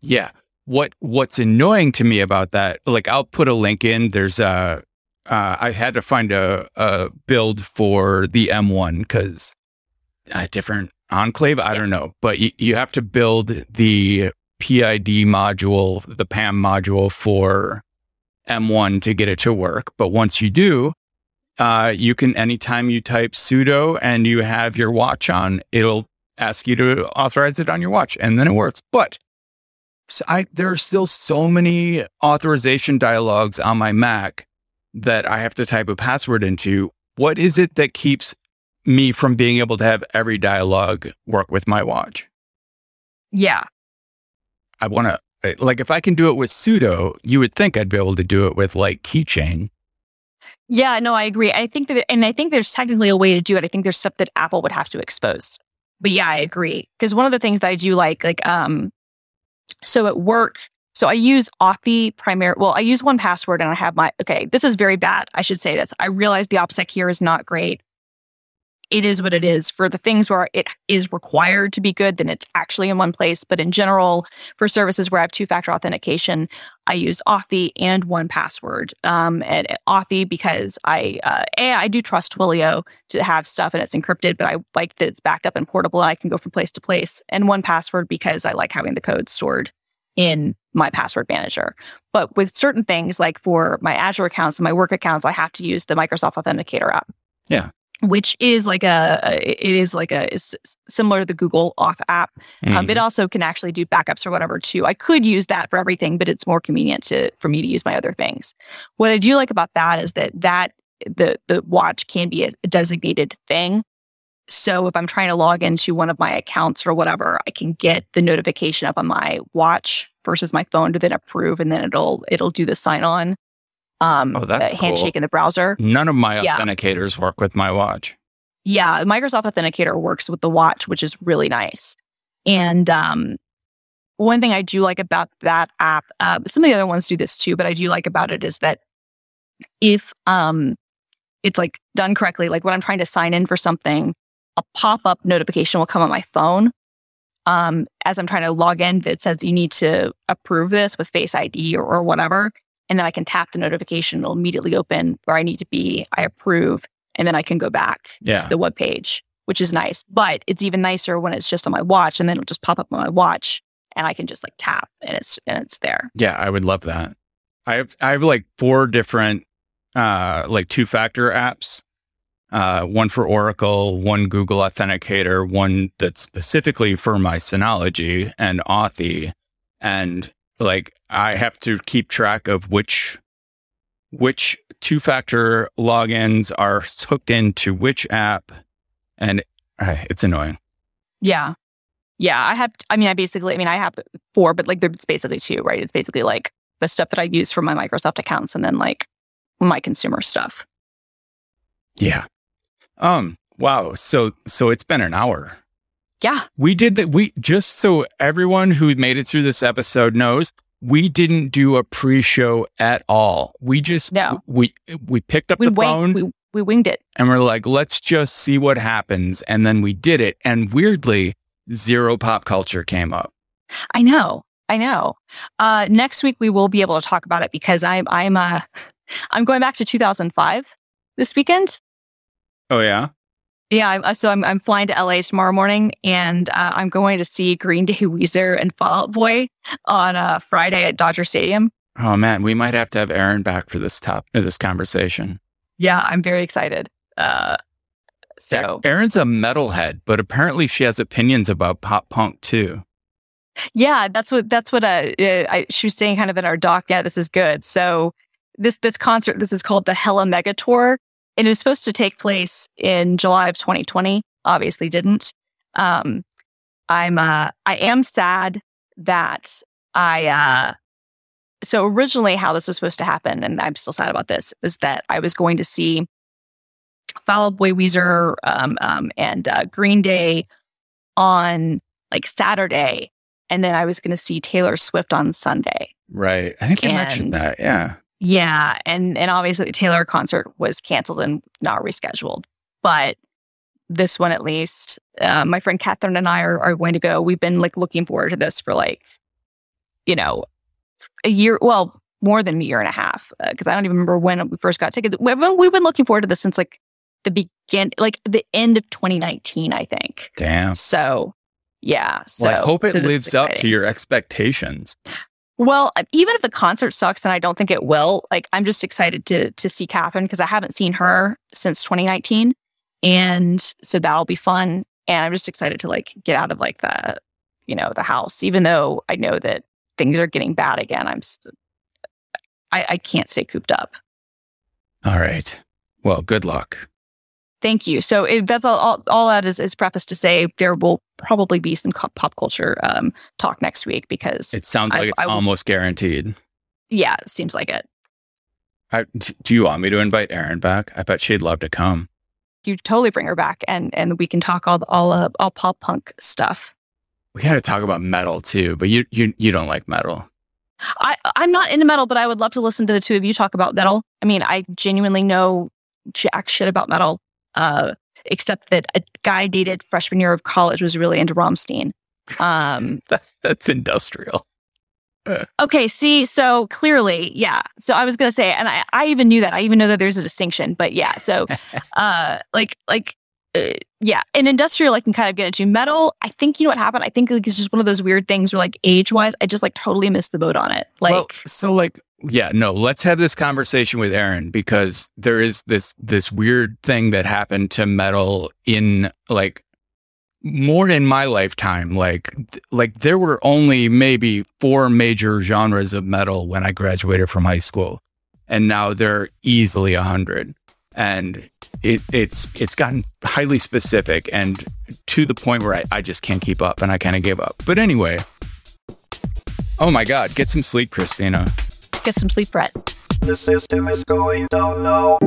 Yeah. What what's annoying to me about that, like I'll put a link in. There's a uh, I had to find a, a build for the M1 because a different enclave. I don't know, but you, you have to build the PID module, the PAM module for M1 to get it to work. But once you do, uh, you can anytime you type sudo and you have your watch on, it'll ask you to authorize it on your watch, and then it works. But so I there are still so many authorization dialogues on my Mac that I have to type a password into. What is it that keeps me from being able to have every dialogue work with my watch? Yeah. I want to like if I can do it with sudo, you would think I'd be able to do it with like keychain. Yeah, no, I agree. I think that, and I think there's technically a way to do it. I think there's stuff that Apple would have to expose. But yeah, I agree. Because one of the things that I do like, like, um, so at work, so I use Authy primary. Well, I use 1Password and I have my, okay, this is very bad. I should say this. I realize the OPSEC here is not great. It is what it is. For the things where it is required to be good, then it's actually in one place. But in general, for services where I have two factor authentication, I use Authy and 1Password. Um, and Authy because I uh, a I do trust Twilio to have stuff and it's encrypted, but I like that it's backed up and portable. And I can go from place to place. And 1Password because I like having the code stored in my password manager. But with certain things, like for my Azure accounts and my work accounts, I have to use the Microsoft Authenticator app. Yeah. Which is like a, it is like a, is similar to the Google Auth app. Mm. Um, it also can actually do backups or whatever too. I could use that for everything, but it's more convenient to for me to use my other things. What I do like about that is that that the the watch can be a designated thing. So if I'm trying to log into one of my accounts or whatever, I can get the notification up on my watch versus my phone to then approve, and then it'll it'll do the sign on, um, Oh, that's the handshake cool. in the browser. None of my Yeah. authenticators work with my watch. Yeah, Microsoft Authenticator works with the watch, which is really nice. And um, one thing I do like about that app, uh, some of the other ones do this too, but I do like about it is that if um, it's like done correctly, like when I'm trying to sign in for something, a pop up notification will come on my phone um, as I'm trying to log in that says you need to approve this with Face ID or, or whatever. And then I can tap the notification, it'll immediately open where I need to be. I approve, and then I can go back Yeah. the web page, which is nice. But it's even nicer when it's just on my watch, and then it'll just pop up on my watch, and I can just like tap, and it's and it's there. Yeah, I would love that. I have I have like four different uh like two factor apps. Uh one for Oracle, one Google Authenticator, one that's specifically for my Synology and Authy. And like I have to keep track of which which two factor logins are hooked into which app and uh, it's annoying. Yeah, yeah. I have. I mean, I basically. I mean, I have four, but like it's basically two, right? It's basically like the stuff that I use for my Microsoft accounts, and then like my consumer stuff. Yeah. Um wow. So so it's been an hour. Yeah, We did that. We just so everyone who made it through this episode knows we didn't do a pre-show at all. We just No. we we picked up we the phone we we winged it. and we're like, let's just see what happens. And then we did it. And weirdly, zero pop culture came up. I know. I know. Uh, next week we will be able to talk about it because I'm I'm uh I'm going back to 2005 this weekend. Oh yeah. Yeah, I'm, uh, so I'm I'm flying to LA tomorrow morning, and uh, I'm going to see Green Day, Weezer, and Fall Out Boy on uh, Friday at Dodger Stadium. Oh man, we might have to have Aaron back for this top for this conversation. Yeah, I'm very excited. Uh, so Aaron's a metalhead, but apparently she has opinions about pop punk too. yeah, that's what that's what uh, uh, I, she was saying kind of in our doc. Yeah, this is good. So this this concert this is called the Hella Mega Tour, it was supposed to take place in July of 2020. Obviously, didn't. Um, I'm uh, I am sad that I uh, so originally how this was supposed to happen, and I'm still sad about this, is that I was going to see Fall Out Boy, Weezer, um, um, and uh, Green Day on like Saturday, and then I was going to see Taylor Swift on Sunday. Right. I think you mentioned that. Yeah. Yeah, and and obviously the Taylor concert was canceled and not rescheduled, but this one at least, uh, my friend Catherine and I are, are going to go. We've been like looking forward to this for like, you know, a year. Well, more than a year and a half because I don't even remember when we first got tickets. We've been, we've been looking forward to this since like the begin, like the end of 2019, I think. Damn. So, yeah. So Well, I hope it so lives up to your expectations. Well, uh, even if the concert sucks, and I don't think it will, like I'm just excited to to see Catherine because I haven't seen her since 2019, and so that'll be fun. And I'm just excited to like get out of like the, you know, the house. Even though I know that things are getting bad again, I'm, I I can't stay cooped up. All right. Well, good luck. Thank you. So it, that's all, all. All that is is preface to say there will probably be some co- pop culture um, talk next week because It sounds I- like it's I almost guaranteed. yeah, it seems like it. I, do you want me to invite Erin back? I bet she'd love to come. you totally bring her back and and we can talk all all uh, all pop punk stuff. We got to talk about metal too, but you you you don't like metal. I I'm not into metal, but I would love to listen to the two of you talk about metal. I mean, I genuinely know jack shit about metal. Uh, except that a guy I dated freshman year of college was really into Rammstein. Um, That, that's industrial. okay, see, so clearly, yeah. So I was gonna say, and I, I even knew that. I even know that there's a distinction, but yeah. So, uh, like, like, uh, yeah, in industrial, I can kind of get into metal. I think you know what happened. I think like, it's just one of those weird things where, like, age wise, I just like totally missed the boat on it. Like, well, so like, yeah, no, let's have this conversation with Aaron because there is this this weird thing that happened to metal in like more in my lifetime. Like, like there were only maybe four major genres of metal when I graduated from high school, and now there are easily a hundred. And it it's it's gotten highly specific and to the point where I, I just can't keep up and I kind of gave up. But anyway, oh my God, get some sleep, Christina. Get some sleep, Brett. The system is going down now.